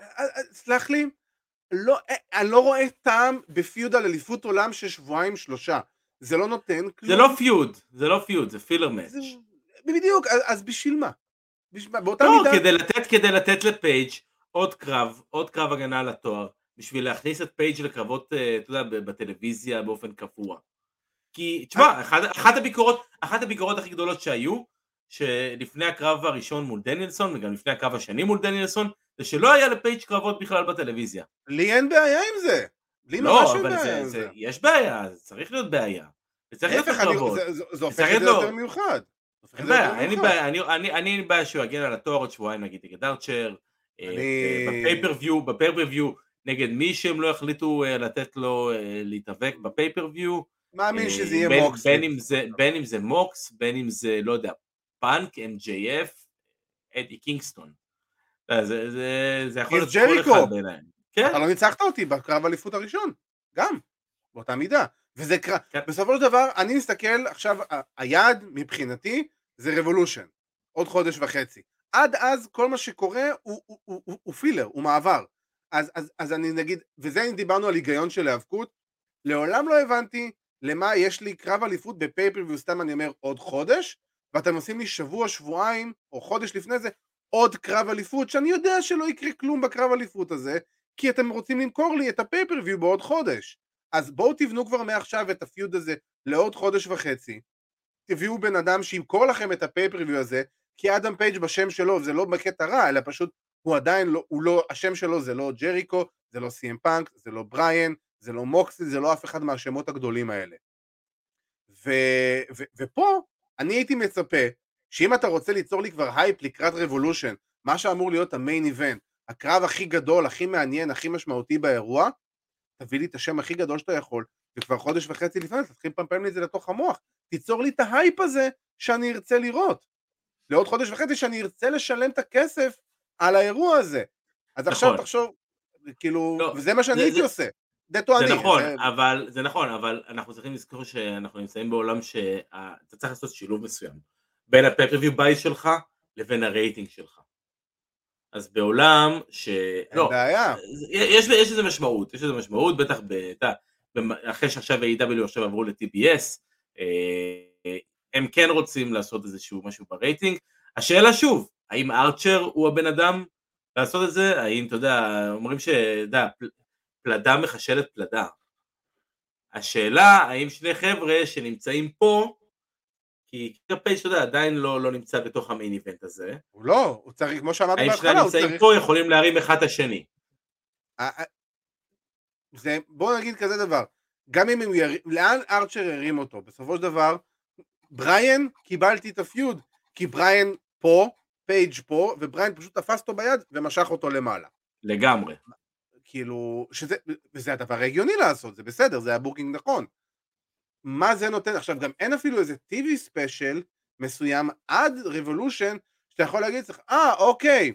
B: אה, אה, סלח לי, לא, אני לא רואה טעם ב feud על אליפות עולם של שבועיים שלושה. זה לא נותן כלום.
C: זה לא פיוד, זה לא feud, זה filler match.
B: זה- בדיוק, אז, אז בשביל מה? בשביל? באותה
C: לא,
B: מידה...
C: כדי לתת, כדי לתת לפייג' עוד קרב, עוד קרב הגנה על התואר, בשביל להכניס את פייג' לקרבות, אה, אתה יודע, בטלוויזיה באופן קבוע. כי, תשמע, אחת, אחת הביקורות, אחת הביקורות הכי גדולות שהיו, שלפני הקרב הראשון מול דניאלסון, וגם לפני הקרב השני מול דניאלסון, זה שלא היה לפייג' קרבות בכלל בטלוויזיה.
B: לי אין בעיה עם זה. לי ממש
C: לא,
B: אין
C: אבל
B: בעיה
C: זה,
B: עם
C: זה,
B: זה.
C: יש בעיה, זה צריך להיות בעיה. זה צריך להיות הקרבות.
B: זה- זה- זה הופך
C: צריך
B: את זה יותר מיוחד.
C: אין בעיה, אין לי. בעיה, אני, אני, אני אין לי בעיה שהוא יגן על התואר עוד שבועיים נגיד נגד ארצ'ר, ב pay-per-view, ב pay-per-view נגד מי שהם לא יחליטו לתת לו להתאבק ב pay-per-view.
B: מאמין שזה יהיה מוקס.
C: בין אם זה מוקס, בין אם זה, לא יודע, פאנק, MJF, אדי קינגסטון. זה, זה, זה יכול להיות כל אחד בעיניי.
B: כן. אתה לא ניצחת אותי בקרב אליפות הראשון, גם, באותה מידה. וזה קרב, כן. בסופו של דבר, אני מסתכל, עכשיו, היעד מבחינתי זה רבולושן, עוד חודש וחצי. עד אז כל מה שקורה הוא, הוא, הוא, הוא, הוא פילר, הוא מעבר. אז, אז, אז אני נגיד, וזה אם דיברנו על היגיון של היאבקות, לעולם לא הבנתי למה יש לי קרב אליפות בפייפריוויו, סתם אני אומר עוד חודש, ואתם עושים לי שבוע, שבועיים, או חודש לפני זה, עוד קרב אליפות, שאני יודע שלא יקרה כלום בקרב אליפות הזה, כי אתם רוצים למכור לי את ה pay-per-view בעוד חודש. אז בואו תבנו כבר מעכשיו את ה feud הזה לעוד חודש וחצי, תביאו בן אדם שימכור לכם את ה pay-per-view הזה, כי אדם פייג' בשם שלו, זה לא בקטע רע, אלא פשוט הוא עדיין לא, הוא לא, השם שלו זה לא ג'ריקו, זה לא סי.אם פאנק, זה לא בריאן, זה לא מוקסי, זה לא אף אחד מהשמות הגדולים האלה. ו, ו, ופה אני הייתי מצפה שאם אתה רוצה ליצור לי כבר הייפ לקראת Revolution, מה שאמור להיות המיין איבנט, הקרב הכי גדול, הכי מעניין, הכי משמעותי באירוע, תביא לי את השם הכי גדול שאתה יכול, וכבר חודש וחצי לפני תתחיל לפמפם לי את זה לתוך המוח, תיצור לי את ההייפ הזה שאני ארצה לראות. לעוד חודש וחצי שאני ארצה לשלם את הכסף על האירוע הזה. אז נכון. עכשיו תחשוב, כאילו, לא, וזה מה שאני הייתי עושה.
C: זה זה נכון, זה... אבל, זה נכון, אבל אנחנו צריכים לזכור שאנחנו נמצאים בעולם שאתה צריך לעשות שילוב מסוים בין ה pay-per-view buys שלך לבין הרייטינג שלך. אז בעולם ש...
B: אין לא, בעיה.
C: יש, יש לזה משמעות, יש לזה משמעות, בטח ב... אחרי שעכשיו ה-AEW עכשיו עברו ל-TBS, אה, הם כן רוצים לעשות איזשהו משהו ברייטינג. השאלה שוב, האם ארצ'ר הוא הבן אדם לעשות את זה? האם, אתה יודע, אומרים ש... יודע, פלדה מחשלת פלדה. השאלה, האם שני חבר'ה שנמצאים פה, כי קיר פייג', אתה יודע, עדיין לא, לא נמצא בתוך ה main event הזה.
B: הוא לא, הוא צריך, כמו שאמרתי
C: בהתחלה, הוא צריך... האם שני נמצאים פה יכולים להרים אחד את השני.
B: זה, בוא נגיד כזה דבר, גם אם הוא ירים, לאן ארצ'ר ירים אותו? בסופו של דבר, בריאן, קיבלתי את ה feud, כי בריאן פה, פייג' פה, ובריאן פשוט תפס אותו ביד ומשך אותו למעלה.
C: לגמרי.
B: כאילו, שזה, וזה הדבר ההגיוני לעשות, זה בסדר, זה היה booking נכון. מה זה נותן? עכשיו, גם אין אפילו איזה TV special מסוים עד Revolution, שאתה יכול להגיד לך, אה, אוקיי,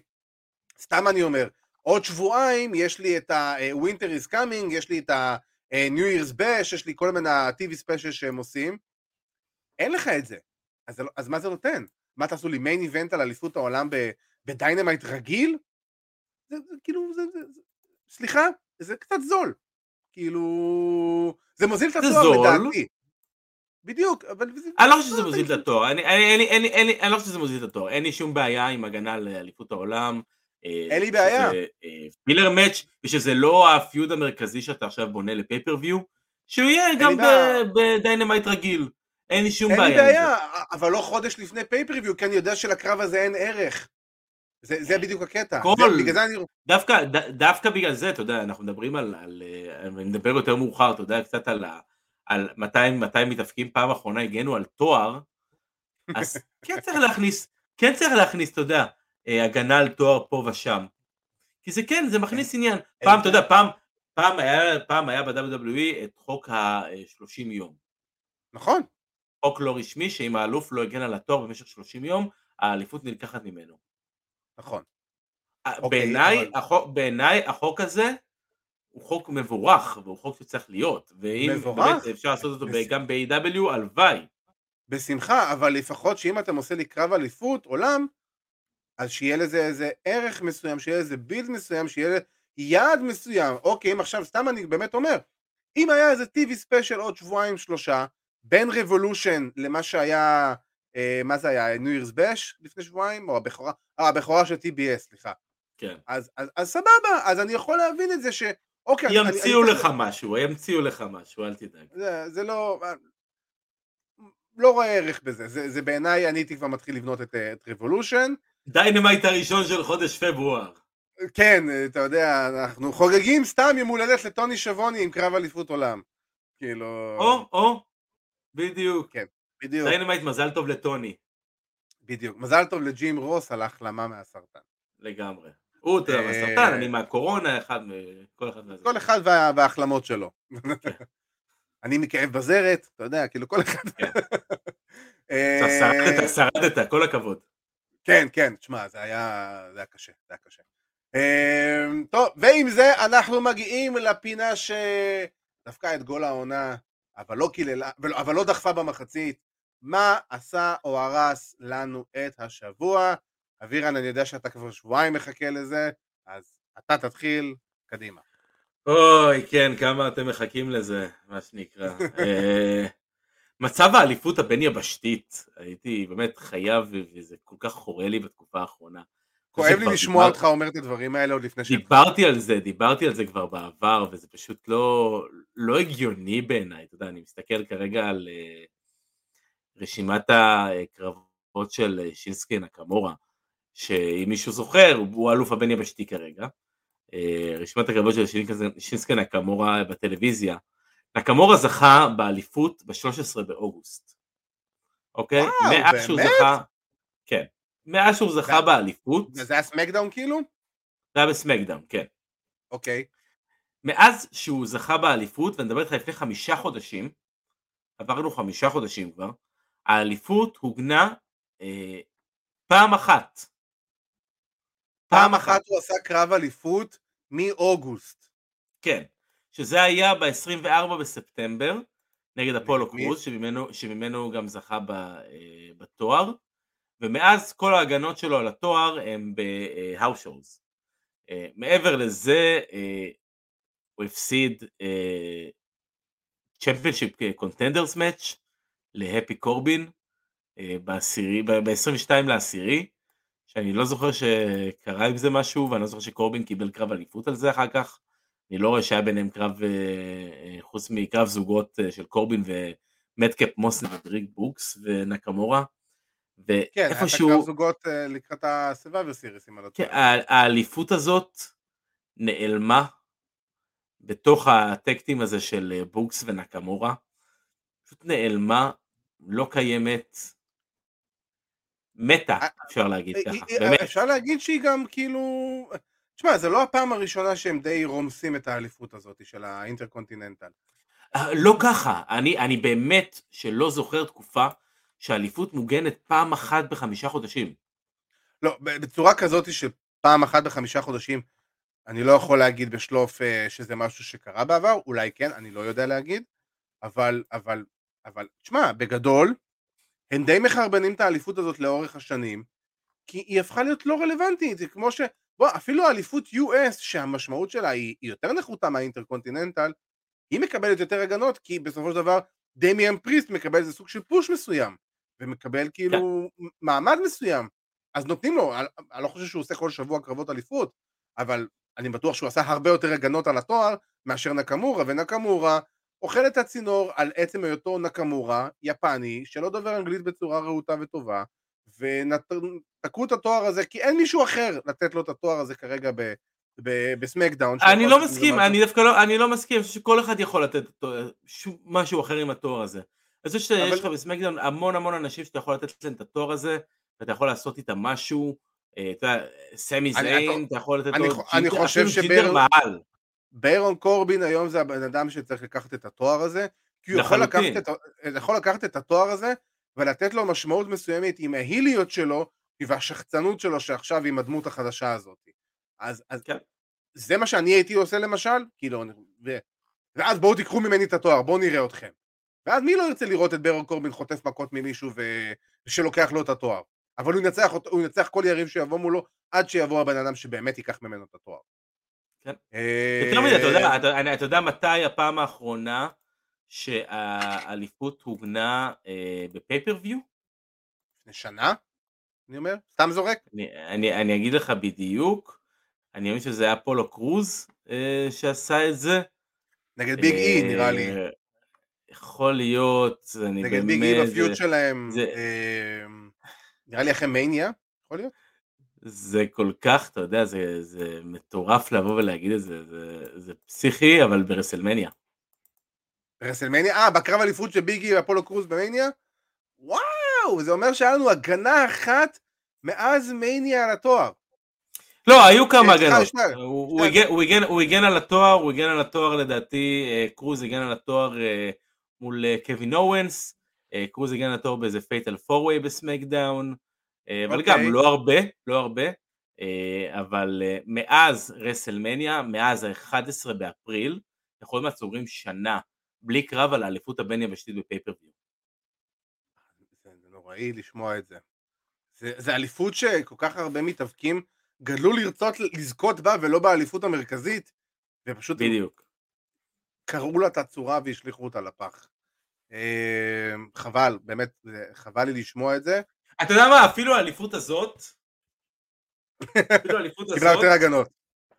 B: סתם אני אומר, עוד שבועיים יש לי את ה-Winter is coming, יש לי את ה-New Year's Bash, יש לי כל מיני TV special שהם עושים, אין לך את זה. אז, אז מה זה נותן? מה תעשו לי main event על אליפות העולם ב Dynamite רגיל? זה, זה כאילו, זה, זה, זה, סליחה, זה קצת זול. כאילו, זה מוזיל את התואר לדעתי. בדיוק, אבל...
C: אני לא חושב שזה מוזיל את התואר, אני לא חושב שזה מוזיל את התואר, אין לי שום בעיה עם הגנה על אליפות העולם.
B: אה, אין לי בעיה.
C: filler match ושזה לא ה feud המרכזי שאתה עכשיו בונה ל pay-per-view, שהוא יהיה גם ב Dynamite רגיל. אין לי שום בעיה.
B: אין לי בעיה, אבל לא חודש לפני pay-per-view, כי אני יודע שלקרב הזה אין ערך. זה, זה בדיוק הקטע.
C: כל, זה, בגלל זה אני... דווקא, ד, דווקא בגלל זה, אתה יודע, אנחנו מדברים על, על, אני מדבר יותר מאוחר, אתה יודע, קצת על, על מתי, מתי מתאבקים פעם אחרונה הגנו על תואר, אז כן צריך להכניס, כן צריך להכניס, אתה יודע, אה, הגנה על תואר פה ושם. כי זה כן, זה מכניס כן. עניין. פעם, אתה יודע, פעם, פעם היה, פעם היה ב-WWE את חוק ה-30 יום.
B: נכון.
C: חוק לא רשמי, שאם האלוף לא הגן על התואר במשך 30 יום, האליפות נלקחת ממנו.
B: נכון.
C: אוקיי, בעיניי אבל... החוק, בעיני, החוק הזה הוא חוק מבורך, והוא חוק שצריך להיות, ואם מבורך? באמת אפשר לעשות אותו בס... גם ב-AW, הלוואי.
B: בשמחה, אבל לפחות שאם אתם עושה לי קרב אליפות עולם, אז שיהיה לזה איזה ערך מסוים, שיהיה לזה build מסוים, שיהיה יעד מסוים. אוקיי, אם עכשיו, סתם אני באמת אומר, אם היה איזה TV special עוד שבועיים שלושה, בין Revolution למה שהיה אה, מה זה היה, New Year's Bash לפני שבועיים, או הבכורה, אה, הבכורה של TBS, סליחה.
C: כן.
B: אז, אז, אז סבבה, אז אני יכול להבין את זה ש... אוקיי,
C: ימציאו אני, לך אני... משהו, ימציאו לך משהו, אל תדאג.
B: זה, זה לא... לא רואה ערך בזה, זה, זה בעיניי, אני הייתי כבר מתחיל לבנות את, את Revolution.
C: Dynamite הראשון של חודש פברואר.
B: כן, אתה יודע, אנחנו חוגגים סתם יום הולדת לטוני שיאבוני עם קרב אליפות עולם. כאילו...
C: או, או, בדיוק.
B: כן. בדיוק.
C: Dynamite מזל טוב לטוני.
B: בדיוק. מזל טוב לג'ים רוס על ההחלמה מהסרטן.
C: לגמרי. הוא יותר
B: אה,
C: מהסרטן, אני מהקורונה, אחד, כל אחד מהזה.
B: כל אחד וה- וההחלמות שלו.
C: כן. [laughs]
B: אני מכאב בזרת, אתה יודע, כאילו כל אחד.
C: כן. [laughs]
B: אה,
C: שרדת, שרדת, כל הכבוד.
B: כן, כן, תשמע, זה היה, זה היה קשה, זה היה קשה. אמ, טוב, ועם זה אנחנו מגיעים לפינה שדפקה את גול העונה, אבל לא קיללה, אבל- לא דחפה במחצית. מה עשה או הרס לנו את השבוע? אבירן, אני יודע שאתה כבר שבועיים מחכה לזה, אז אתה תתחיל, קדימה.
C: אוי, כן, כמה אתם מחכים לזה, מה שנקרא. אה, מצב האליפות הבין-יבשתית, הייתי באמת חייב, וזה כל כך חורה לי בתקופה האחרונה.
B: כואב לי לשמוע
C: דיבר-
B: אותך אומר את הדברים האלה עוד לפני ש...
C: דיברתי על זה, דיברתי על זה כבר בעבר, וזה פשוט לא, לא הגיוני בעיניי, אתה יודע, אני מסתכל כרגע על אה, רשימת הקרבות של אה, שינסקי נקמורה, שאם מישהו זוכר, הוא האלוף הבין יבשתי כרגע. אה, רשימת הקרבות של שינסקי- נקמורה בטלוויזיה. נקמורה זכה באליפות ב-13 באוגוסט. אוקיי?
B: וואו, באמת?
C: זכה, כן. מאז שהוא זכה באליפות,
B: זה היה סמקדאון כאילו?
C: זה היה בסמקדאון, כן.
B: אוקיי.
C: מאז שהוא זכה באליפות, ואני מדבר איתך לפני חמישה חודשים, עברנו חמישה חודשים כבר, האליפות הוגנה אה, פעם אחת.
B: פעם אחת הוא עשה קרב אליפות מאוגוסט.
C: כן, שזה היה ב-24 בספטמבר, נגד אפולו? קרוז, שממנו, שממנו הוא גם זכה ב, אה, בתואר, ומאז כל ההגנות שלו על התואר הם בהאוס שואוז. אה, מעבר לזה, אה, הוא הפסיד championship contenders match להפי קורבין אה, בעשירי- ב- ב-22 לעשירי, שאני לא זוכר שקרה עם זה משהו, ואני לא זוכר שקורבין קיבל קרב אליפות על זה אחר כך. אני לא רואה שהיה ביניהם קרב, אה, אה, חוץ מקרב זוגות אה, של קורבין ומטקאפ מוסן ודריק בוקס ונקמורה.
B: כן, היה
C: ואיפשהו,
B: זוגות אה, לקראת ה Survivor Series, אם אני לא
C: כן,
B: טועה.
C: ה- האליפות הזאת נעלמה בתוך ה tag team הזה של אה, בוקס ונקמורה, פשוט נעלמה, לא קיימת, מתה,
B: אה,
C: אפשר להגיד ככה, באמת.
B: אפשר להגיד שהיא גם כאילו... תשמע, זה לא הפעם הראשונה שהם די רומסים את האליפות הזאת של ה
C: Intercontinental. לא ככה, אני, אני באמת שלא זוכר תקופה שהאליפות מוגנת פעם אחת בחמישה חודשים.
B: לא, בצורה כזאת של פעם אחת בחמישה חודשים, אני לא יכול להגיד בשלוף אה, שזה משהו שקרה בעבר, אולי כן, אני לא יודע להגיד, אבל, אבל, אבל, תשמע, בגדול, הם די מחרבנים את האליפות הזאת לאורך השנים, כי היא הפכה להיות לא רלוונטית, זה כמו ש... בוא, אפילו האליפות US, שהמשמעות שלה היא, היא יותר נחותה מהאינטרקונטיננטל, היא מקבלת יותר הגנות, כי בסופו של דבר דמיאן פריסט מקבל איזה סוג של פוש מסוים, ומקבל כאילו מעמד מסוים, אז נותנים לו, אני, אני לא חושב שהוא עושה כל שבוע קרבות אליפות, אבל אני בטוח שהוא עשה הרבה יותר הגנות על התואר מאשר נקמורה, ונקמורה אוכל את הצינור על עצם היותו נקמורה, יפני, שלא דובר אנגלית בצורה רהוטה וטובה, ותקעו את התואר הזה, כי אין מישהו אחר לתת לו את התואר הזה כרגע ב, בסמקדאון.
C: אני לא מסכים. אני דווקא לא, אני לא מסכים, שכל אחד יכול לתת משהו אחר עם התואר הזה. אני חושב שיש לך בסמקדאון המון המון אנשים שאתה יכול לתת להם את התואר הזה, ואתה יכול לעשות איתם משהו, אה, אתה יודע, סמי זיין, אתה יכול לתת לו,
B: אני חושב. ברון קורבין היום זה הבן אדם שצריך לקחת את התואר הזה, כי הוא יכול לקחת,
C: לחלוטין.
B: את, יכול לקחת את התואר הזה ולתת לו משמעות מסוימת עם ההיליות שלו והשחצנות שלו שעכשיו עם הדמות החדשה הזאת. אז, אז
C: כן.
B: זה מה שאני הייתי עושה למשל, כאילו, ו, ואז בואו תיקחו ממני את התואר, בואו נראה אתכם. ואז מי לא ירצה לראות את ברון קורבין חוטף מכות ממישהו ו... שלוקח לו את התואר? אבל הוא ינצח, הוא ינצח כל יריב שיבוא מולו עד שיבוא הבן אדם שבאמת ייקח ממנו את התואר.
C: כן.
B: אה,
C: יותר מזה, אתה יודע, אתה, אני- אתה יודע מתי הפעם האחרונה שהאליפות הוגנה אה, בפייפריוויו?
B: לפני שנה? אני אומר? סתם זורק?
C: אני, אני, אני אגיד לך בדיוק, אני מאמין שזה היה אפולו קרוז אה, שעשה את זה.
B: נגד ביג אי נראה לי.
C: יכול להיות, אני
B: נגד ביג אי
C: באמת,
B: ב
C: feud
B: שלהם.
C: זה-
B: אה, נראה לי אחרי מניה, יכול להיות?
C: זה כל כך, אתה יודע, זה, זה מטורף לבוא ולהגיד את זה, זה, זה פסיכי, אבל ברסלמניה.
B: ברסלמניה? אה, בקרב אליפות של ביג אי ואפולו קרוז במניה? וואו, זה אומר שהיה לנו הגנה אחת מאז מניה על התואר.
C: לא, היו כמה
B: סליחה,
C: הגנות. הגן- הוא הגן על התואר, הוא הגן על התואר לדעתי, אה, קרוז הגן על התואר אה, מול אה, קווין אוונס, אה, קרוז הגן על התואר באיזה fatal four way ב SmackDown, אה, אבל
B: אוקיי.
C: גם לא הרבה, לא הרבה, אבל מאז WrestleMania, מאז ה-11 באפריל, עוד מעט סוגרים שנה בלי קרב על האליפות הבין יבשתית בפייפריוויו.
B: זה זה נוראי לשמוע את זה. זה, זה אליפות שכל כך הרבה מתאבקים גדלו לרצות לזכות בה ולא באליפות המרכזית, ופשוט
C: בדיוק.
B: קרעו לה את הצורה והשליכו אותה לפח. אה, חבל, באמת, חבל לי לשמוע את זה.
C: אתה יודע מה, אפילו האליפות הזאת, אפילו האליפות הזאת, [laughs]
B: קיבלה יותר הגנות.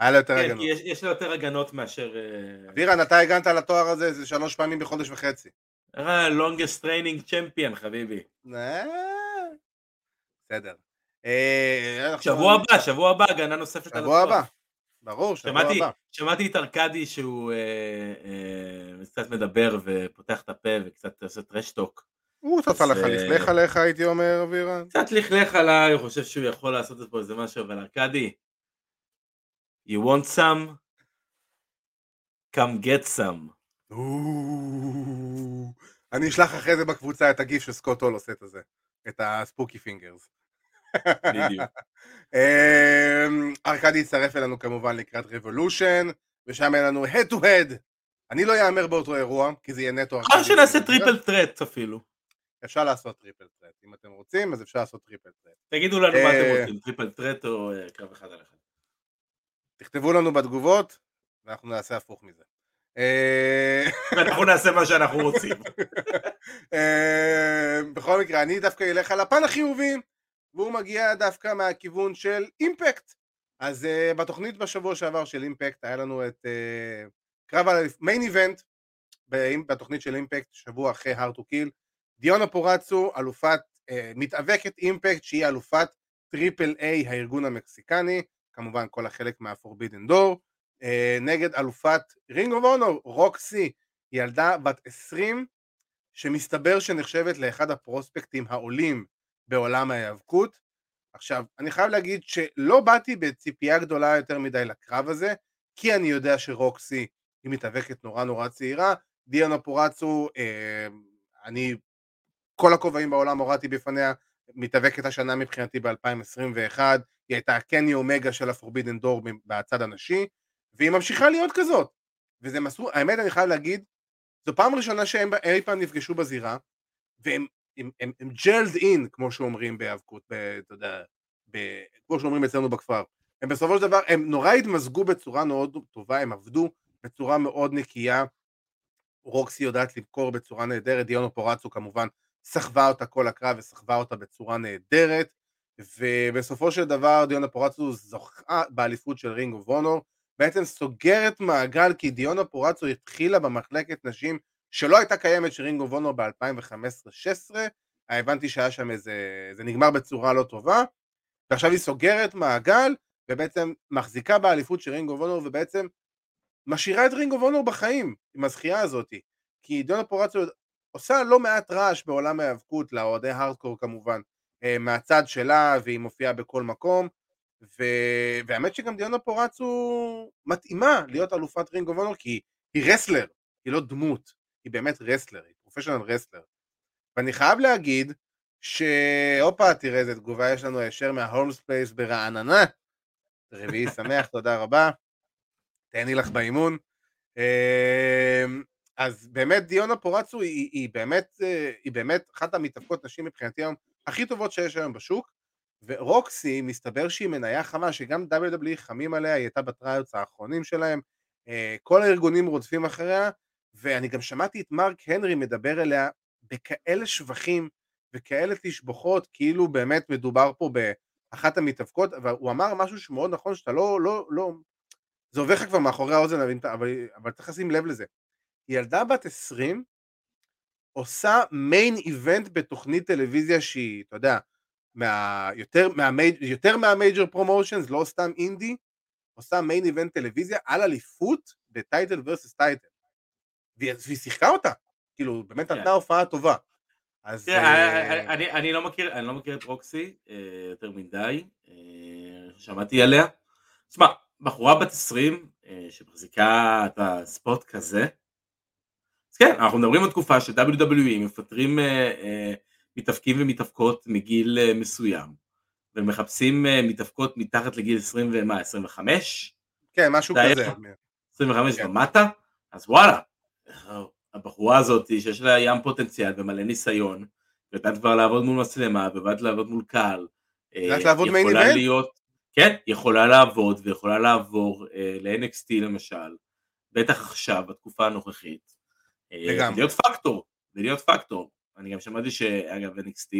B: היה לה יותר
C: כן,
B: הגנות.
C: כי יש, לה יותר הגנות מאשר... אה,
B: אבירן, אתה הגנת על התואר הזה, זה שלוש פעמים בחודש וחצי.
C: longest training champion חביבי.
B: אה, בסדר. אה,
C: שבוע הבא, שבוע הבא, הגנה נוספת
B: שבוע. הבא. ברור, שבוע
C: שמעתי,
B: הבא.
C: שמעתי את ארכדי שהוא אה, אה, קצת מדבר ופותח את הפה וקצת עושה טרשטוק.
B: הוא צפה
C: אז,
B: לך,
C: אה,
B: לכלך עליך, הייתי אומר, אבירן.
C: קצת לכלך עליי, הוא חושב שהוא יכול לעשות פה איזה משהו, אבל ארכדי, you want some? come get some.
B: אני אשלח אחרי זה בקבוצה את הגיף שסקוט הול עושה את הזה. את ה spooky fingers.
C: בדיוק.
B: אמ, ארכדי יצטרף אלינו כמובן לקראת Revolution, ושם יהיה לנו הד טו הד. אני לא אהמר באותו אירוע, כי זה יהיה נטו ארכדי.
C: שנעשה triple threat אפילו.
B: אפשר לעשות triple threat. אם אתם רוצים, אז אפשר לעשות triple threat.
C: תגידו לנו מה אתם
B: אה,
C: רוצים, triple threat או אה, קרב אחד על אחד.
B: תכתבו לנו בתגובות, ואנחנו נעשה הפוך מזה. אה, [laughs]
C: ואנחנו נעשה מה שאנחנו רוצים. [laughs]
B: בכל מקרה, אני דווקא אלך על הפן החיובי, והוא מגיע דווקא מהכיוון של אימפקט. אז uh, בתוכנית בשבוע שעבר של אימפקט היה לנו את uh, קרב על מיין איבנט בתוכנית של אימפקט, שבוע אחרי הרד טו קיל. דיונה פורצו, אלופת, uh, מתאבקת אימפקט שהיא אלופת Triple A הארגון המקסיקני, כמובן כל החלק מה Forbidden Door, uh, נגד אלופת Ring of Honor, רוקסי, ילדה בת 20 שמסתבר שנחשבת לאחד הפרוספקטים העולים בעולם ההיאבקות. עכשיו, אני חייב להגיד שלא באתי בציפייה גדולה יותר מדי לקרב הזה, כי אני יודע שרוקסי היא מתאבקת נורא נורא צעירה, דיאנה פורצו, אה, אני כל הכובעים בעולם הורדתי בפניה, מתאבקת השנה מבחינתי ב-2021, היא הייתה הקני אומגה של הפורבידן דור בצד הנשי, והיא ממשיכה להיות כזאת. וזה מסור, האמת אני חייב להגיד, זו פעם ראשונה שהם אי פעם נפגשו בזירה, והם הם, הם, הם ג'לד אין, כמו שאומרים בהיאבקות, אתה יודע, ב- כמו שאומרים אצלנו בכפר. הם בסופו של דבר, הם נורא התמזגו בצורה מאוד טובה, הם עבדו בצורה מאוד נקייה. רוקסי יודעת למכור בצורה נהדרת, דיונו פורצו כמובן סחבה אותה כל הקרב וסחבה אותה בצורה נהדרת, ובסופו של דבר דיונה פורצו זוכה באליפות של Ring of Honor, בעצם סוגרת מעגל כי דיונה פורצו התחילה במחלקת נשים שלא הייתה קיימת של Ring of Honor ב-2015-16, הבנתי שהיה שם איזה, זה נגמר בצורה לא טובה, ועכשיו היא סוגרת מעגל ובעצם מחזיקה באליפות של Ring of Honor ובעצם משאירה את Ring of Honor בחיים עם הזכייה הזאת, כי דיונה פורצו עושה לא מעט רעש בעולם ההיאבקות, לאוהדי הארדקור כמובן, אה, מהצד שלה והיא מופיעה בכל מקום, ו... והאמת שגם דיונה פורצו מתאימה להיות אלופת Ring of Honor כי היא wrestler, היא לא דמות, היא באמת wrestler, היא professional wrestler. ואני חייב להגיד שהופה תראה איזה תגובה יש לנו הישר מה Holmes Place ברעננה, רביעי שמח, תודה רבה, תהני לך באימון. אמ, אז באמת דיונה פורצו היא, היא, באמת, אה, היא באמת אחת המתאבקות נשים מבחינתי היום הכי טובות שיש היום בשוק, ורוקסי מסתבר שהיא מניה חמה שגם WWE חמים עליה, היא הייתה ב tryouts האחרונים שלהם, אה, כל הארגונים רודפים אחריה, ואני גם שמעתי את מרק הנרי מדבר אליה בכאלה שבחים וכאלה תשבחות, כאילו באמת מדובר פה באחת המתאבקות, והוא אמר משהו שמאוד נכון, שאתה לא, לא, לא, זה עובר לך כבר מאחורי האוזן, אבל, אבל צריך לשים לב לזה. ילדה בת 20 עושה main event בתוכנית טלוויזיה שהיא, אתה יודע, מה, יותר, מה maj, יותר מה major promotions, לא סתם אינדי, עושה מיין איבנט טלוויזיה על אליפות בטייטל ורסס טייטל. והיא שיחקה אותה, כאילו, באמת
C: כן.
B: נתנה הופעה טובה. אז...
C: תראה,
B: אה,
C: אני- אני- לא מכיר, אני לא מכיר את רוקסי אה, יותר מדי, אה, שמעתי עליה, תשמע, בחורה בת 20 אה, שמחזיקה את הספוט כזה, אז כן, אנחנו מדברים על תקופה של WWE מפטרים אה, אה, מתאפקים ומתאפקות מגיל אה, מסוים, ומחפשים אה, מתאפקות מתחת לגיל 20 ומה, 25?
B: כן, משהו כזה.
C: 25
B: כן.
C: ומטה? אז וואלה, הבחורה הזאת שיש לה ים פוטנציאל ומלא ניסיון, ויודעת כבר לעבוד מול מצלמה, ויודעת לעבוד מול קהל. אה,
B: יודעת לעבוד main
C: יכולה
B: event?
C: להיות, כן, יכולה לעבוד ויכולה לעבור אה, ל-NXT למשל, בטח עכשיו, בתקופה הנוכחית. אה,
B: לגמרי.
C: ולהיות פקטור, ולהיות פקטור. אני גם שמעתי שאגב NXT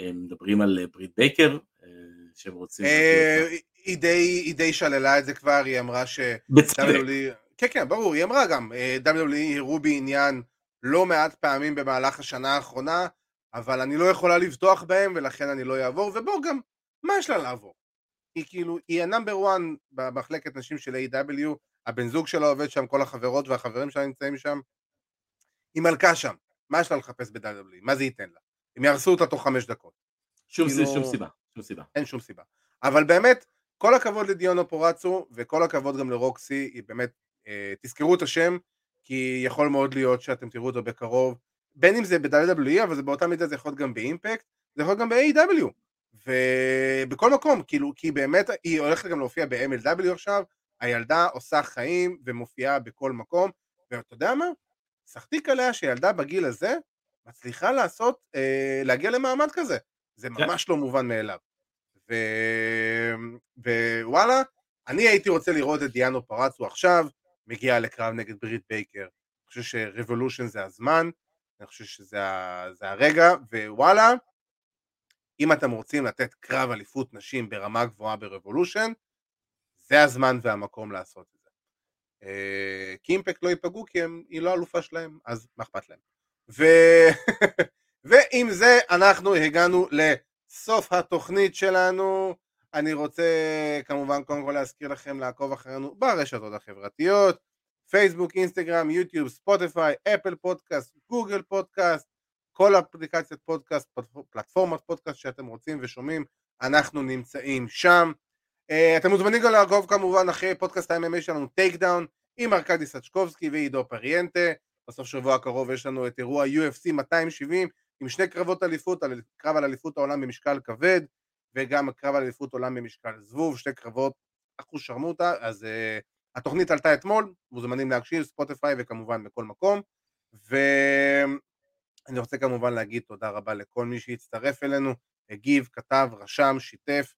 C: אה, מדברים על אה, ברית בייקר, אה, שהם רוצים...
B: אה, היא די שללה את זה כבר, היא אמרה ש...
C: בצדק.
B: כן כן ברור, היא אמרה גם, אה, WWE הראו בי עניין לא מעט פעמים במהלך השנה האחרונה, אבל אני לא יכולה לבטוח בהם ולכן אני לא אעבור, ובוא גם, מה יש לה לעבור? היא כאילו, היא ה number 1 במחלקת נשים של AEW, הבן זוג שלה עובד שם, כל החברות והחברים שלה נמצאים שם, היא מלכה שם, מה יש לה לחפש ב-WWE? מה זה ייתן לה? הם יהרסו אותה תוך חמש דקות.
C: שום
B: כאילו-
C: שום סיבה, שום סיבה.
B: אין שום סיבה. אבל באמת, כל הכבוד לדיונו פורצו, וכל הכבוד גם לרוקסי, היא באמת, תזכרו את השם, כי יכול מאוד להיות שאתם תראו אותו בקרוב, בין אם זה ב-WWE, אבל זה באותה מידה זה יכול להיות גם באימפקט, זה יכול להיות גם ב-AW, ובכל מקום, כאילו, כי באמת, היא הולכת גם להופיע ב-MLW עכשיו, הילדה עושה חיים ומופיעה בכל מקום, ואתה יודע מה? סחטיק עליה שילדה בגיל הזה מצליחה לעשות, אה, להגיע למעמד כזה, זה
C: כן.
B: ממש לא מובן מאליו. ו... ווואלה, אני הייתי רוצה לראות את דיאנו פרצו עכשיו, מגיע לקרב נגד ברית בייקר. אני חושב ש Revolution זה הזמן, אני חושב שזה ה... זה הרגע, ווואלה, אם אתם רוצים לתת קרב אליפות נשים ברמה גבוהה ב Revolution, זה הזמן והמקום לעשות את זה. אה, כי Impact לא ייפגעו כי הם, היא לא אלופה שלהם, אז מה אכפת להם. ו... [laughs] ועם זה אנחנו הגענו לסוף התוכנית שלנו. אני רוצה כמובן קודם כל להזכיר לכם לעקוב אחרינו ברשתות החברתיות, פייסבוק, אינסטגרם, יוטיוב, ספוטיפיי, אפל פודקאסט, גוגל פודקאסט, כל אפליקציית פודקאסט, פלטפורמת פודקאסט שאתם רוצים ושומעים, אנחנו נמצאים שם. Uh, אתם מוזמנים גם לעקוב כמובן אחרי פודקאסט ה-MMA שלנו Take Down עם ארכדי סצ'קובסקי ועידו פריאנטה. בסוף שבוע הקרוב יש לנו את אירוע UFC 270 עם שני קרבות אליפות, קרב על אליפות העולם במשקל כבד וגם קרב על אליפות עולם במשקל זבוב, שתי קרבות אחוז שרמוטה, אז uh, התוכנית עלתה אתמול, מוזמנים להקשיב, ספוטיפיי וכמובן בכל מקום. ואני רוצה כמובן להגיד תודה רבה לכל מי שהצטרף אלינו, הגיב, כתב, רשם, שיתף,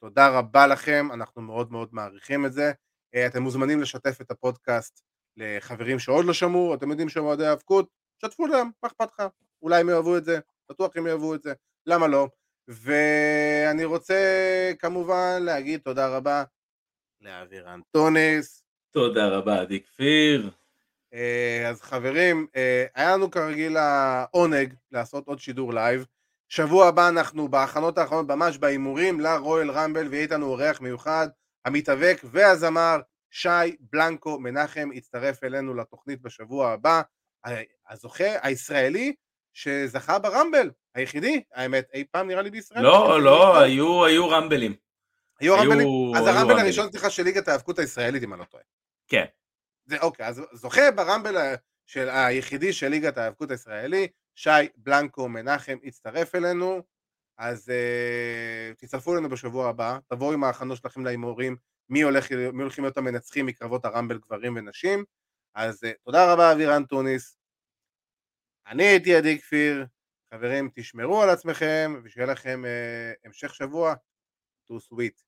B: תודה רבה לכם, אנחנו מאוד מאוד מעריכים את זה. אה, אתם מוזמנים לשתף את הפודקאסט לחברים שעוד לא שמעו, אתם יודעים שהם אוהדי היאבקות, שתפו להם, מה אכפת לך? אולי הם יאהבו את זה, בטוח הם יאהבו את זה, למה לא? ואני רוצה כמובן להגיד תודה רבה לאבירן טונס.
C: תודה רבה, עדי כפיר.
B: אה, אז חברים, אה, היה לנו כרגיל העונג לעשות עוד שידור לייב. שבוע הבא אנחנו בהכנות האחרונות, ממש בהימורים לרויאל רמבל, ויהיה איתנו אורח מיוחד, המתאבק והזמר שי בלנקו מנחם יצטרף אלינו לתוכנית בשבוע הבא. ה- הזוכה הישראלי שזכה ברמבל, היחידי, האמת, אי פעם נראה לי בישראל.
C: לא, לא, היו היו רמבלים.
B: היו רמבלים? אז הרמבל. הראשון, סליחה, של ליגת ההאבקות הישראלית, אם אני לא טועה.
C: כן.
B: זה אוקיי, אז זוכה ברמבל של היחידי של ליגת ההאבקות הישראלי, שי בלנקו מנחם יצטרף אלינו, אז uh, תצטרפו אלינו בשבוע הבא, תבואו עם ההכנות שלכם להימורים, מי, הולך, מי הולכים להיות המנצחים מקרבות הרמבל גברים ונשים, אז uh, תודה רבה אבירן טוניס, אני הייתי עדי כפיר, חברים תשמרו על עצמכם ושיהיה לכם uh, המשך שבוע, to sweet.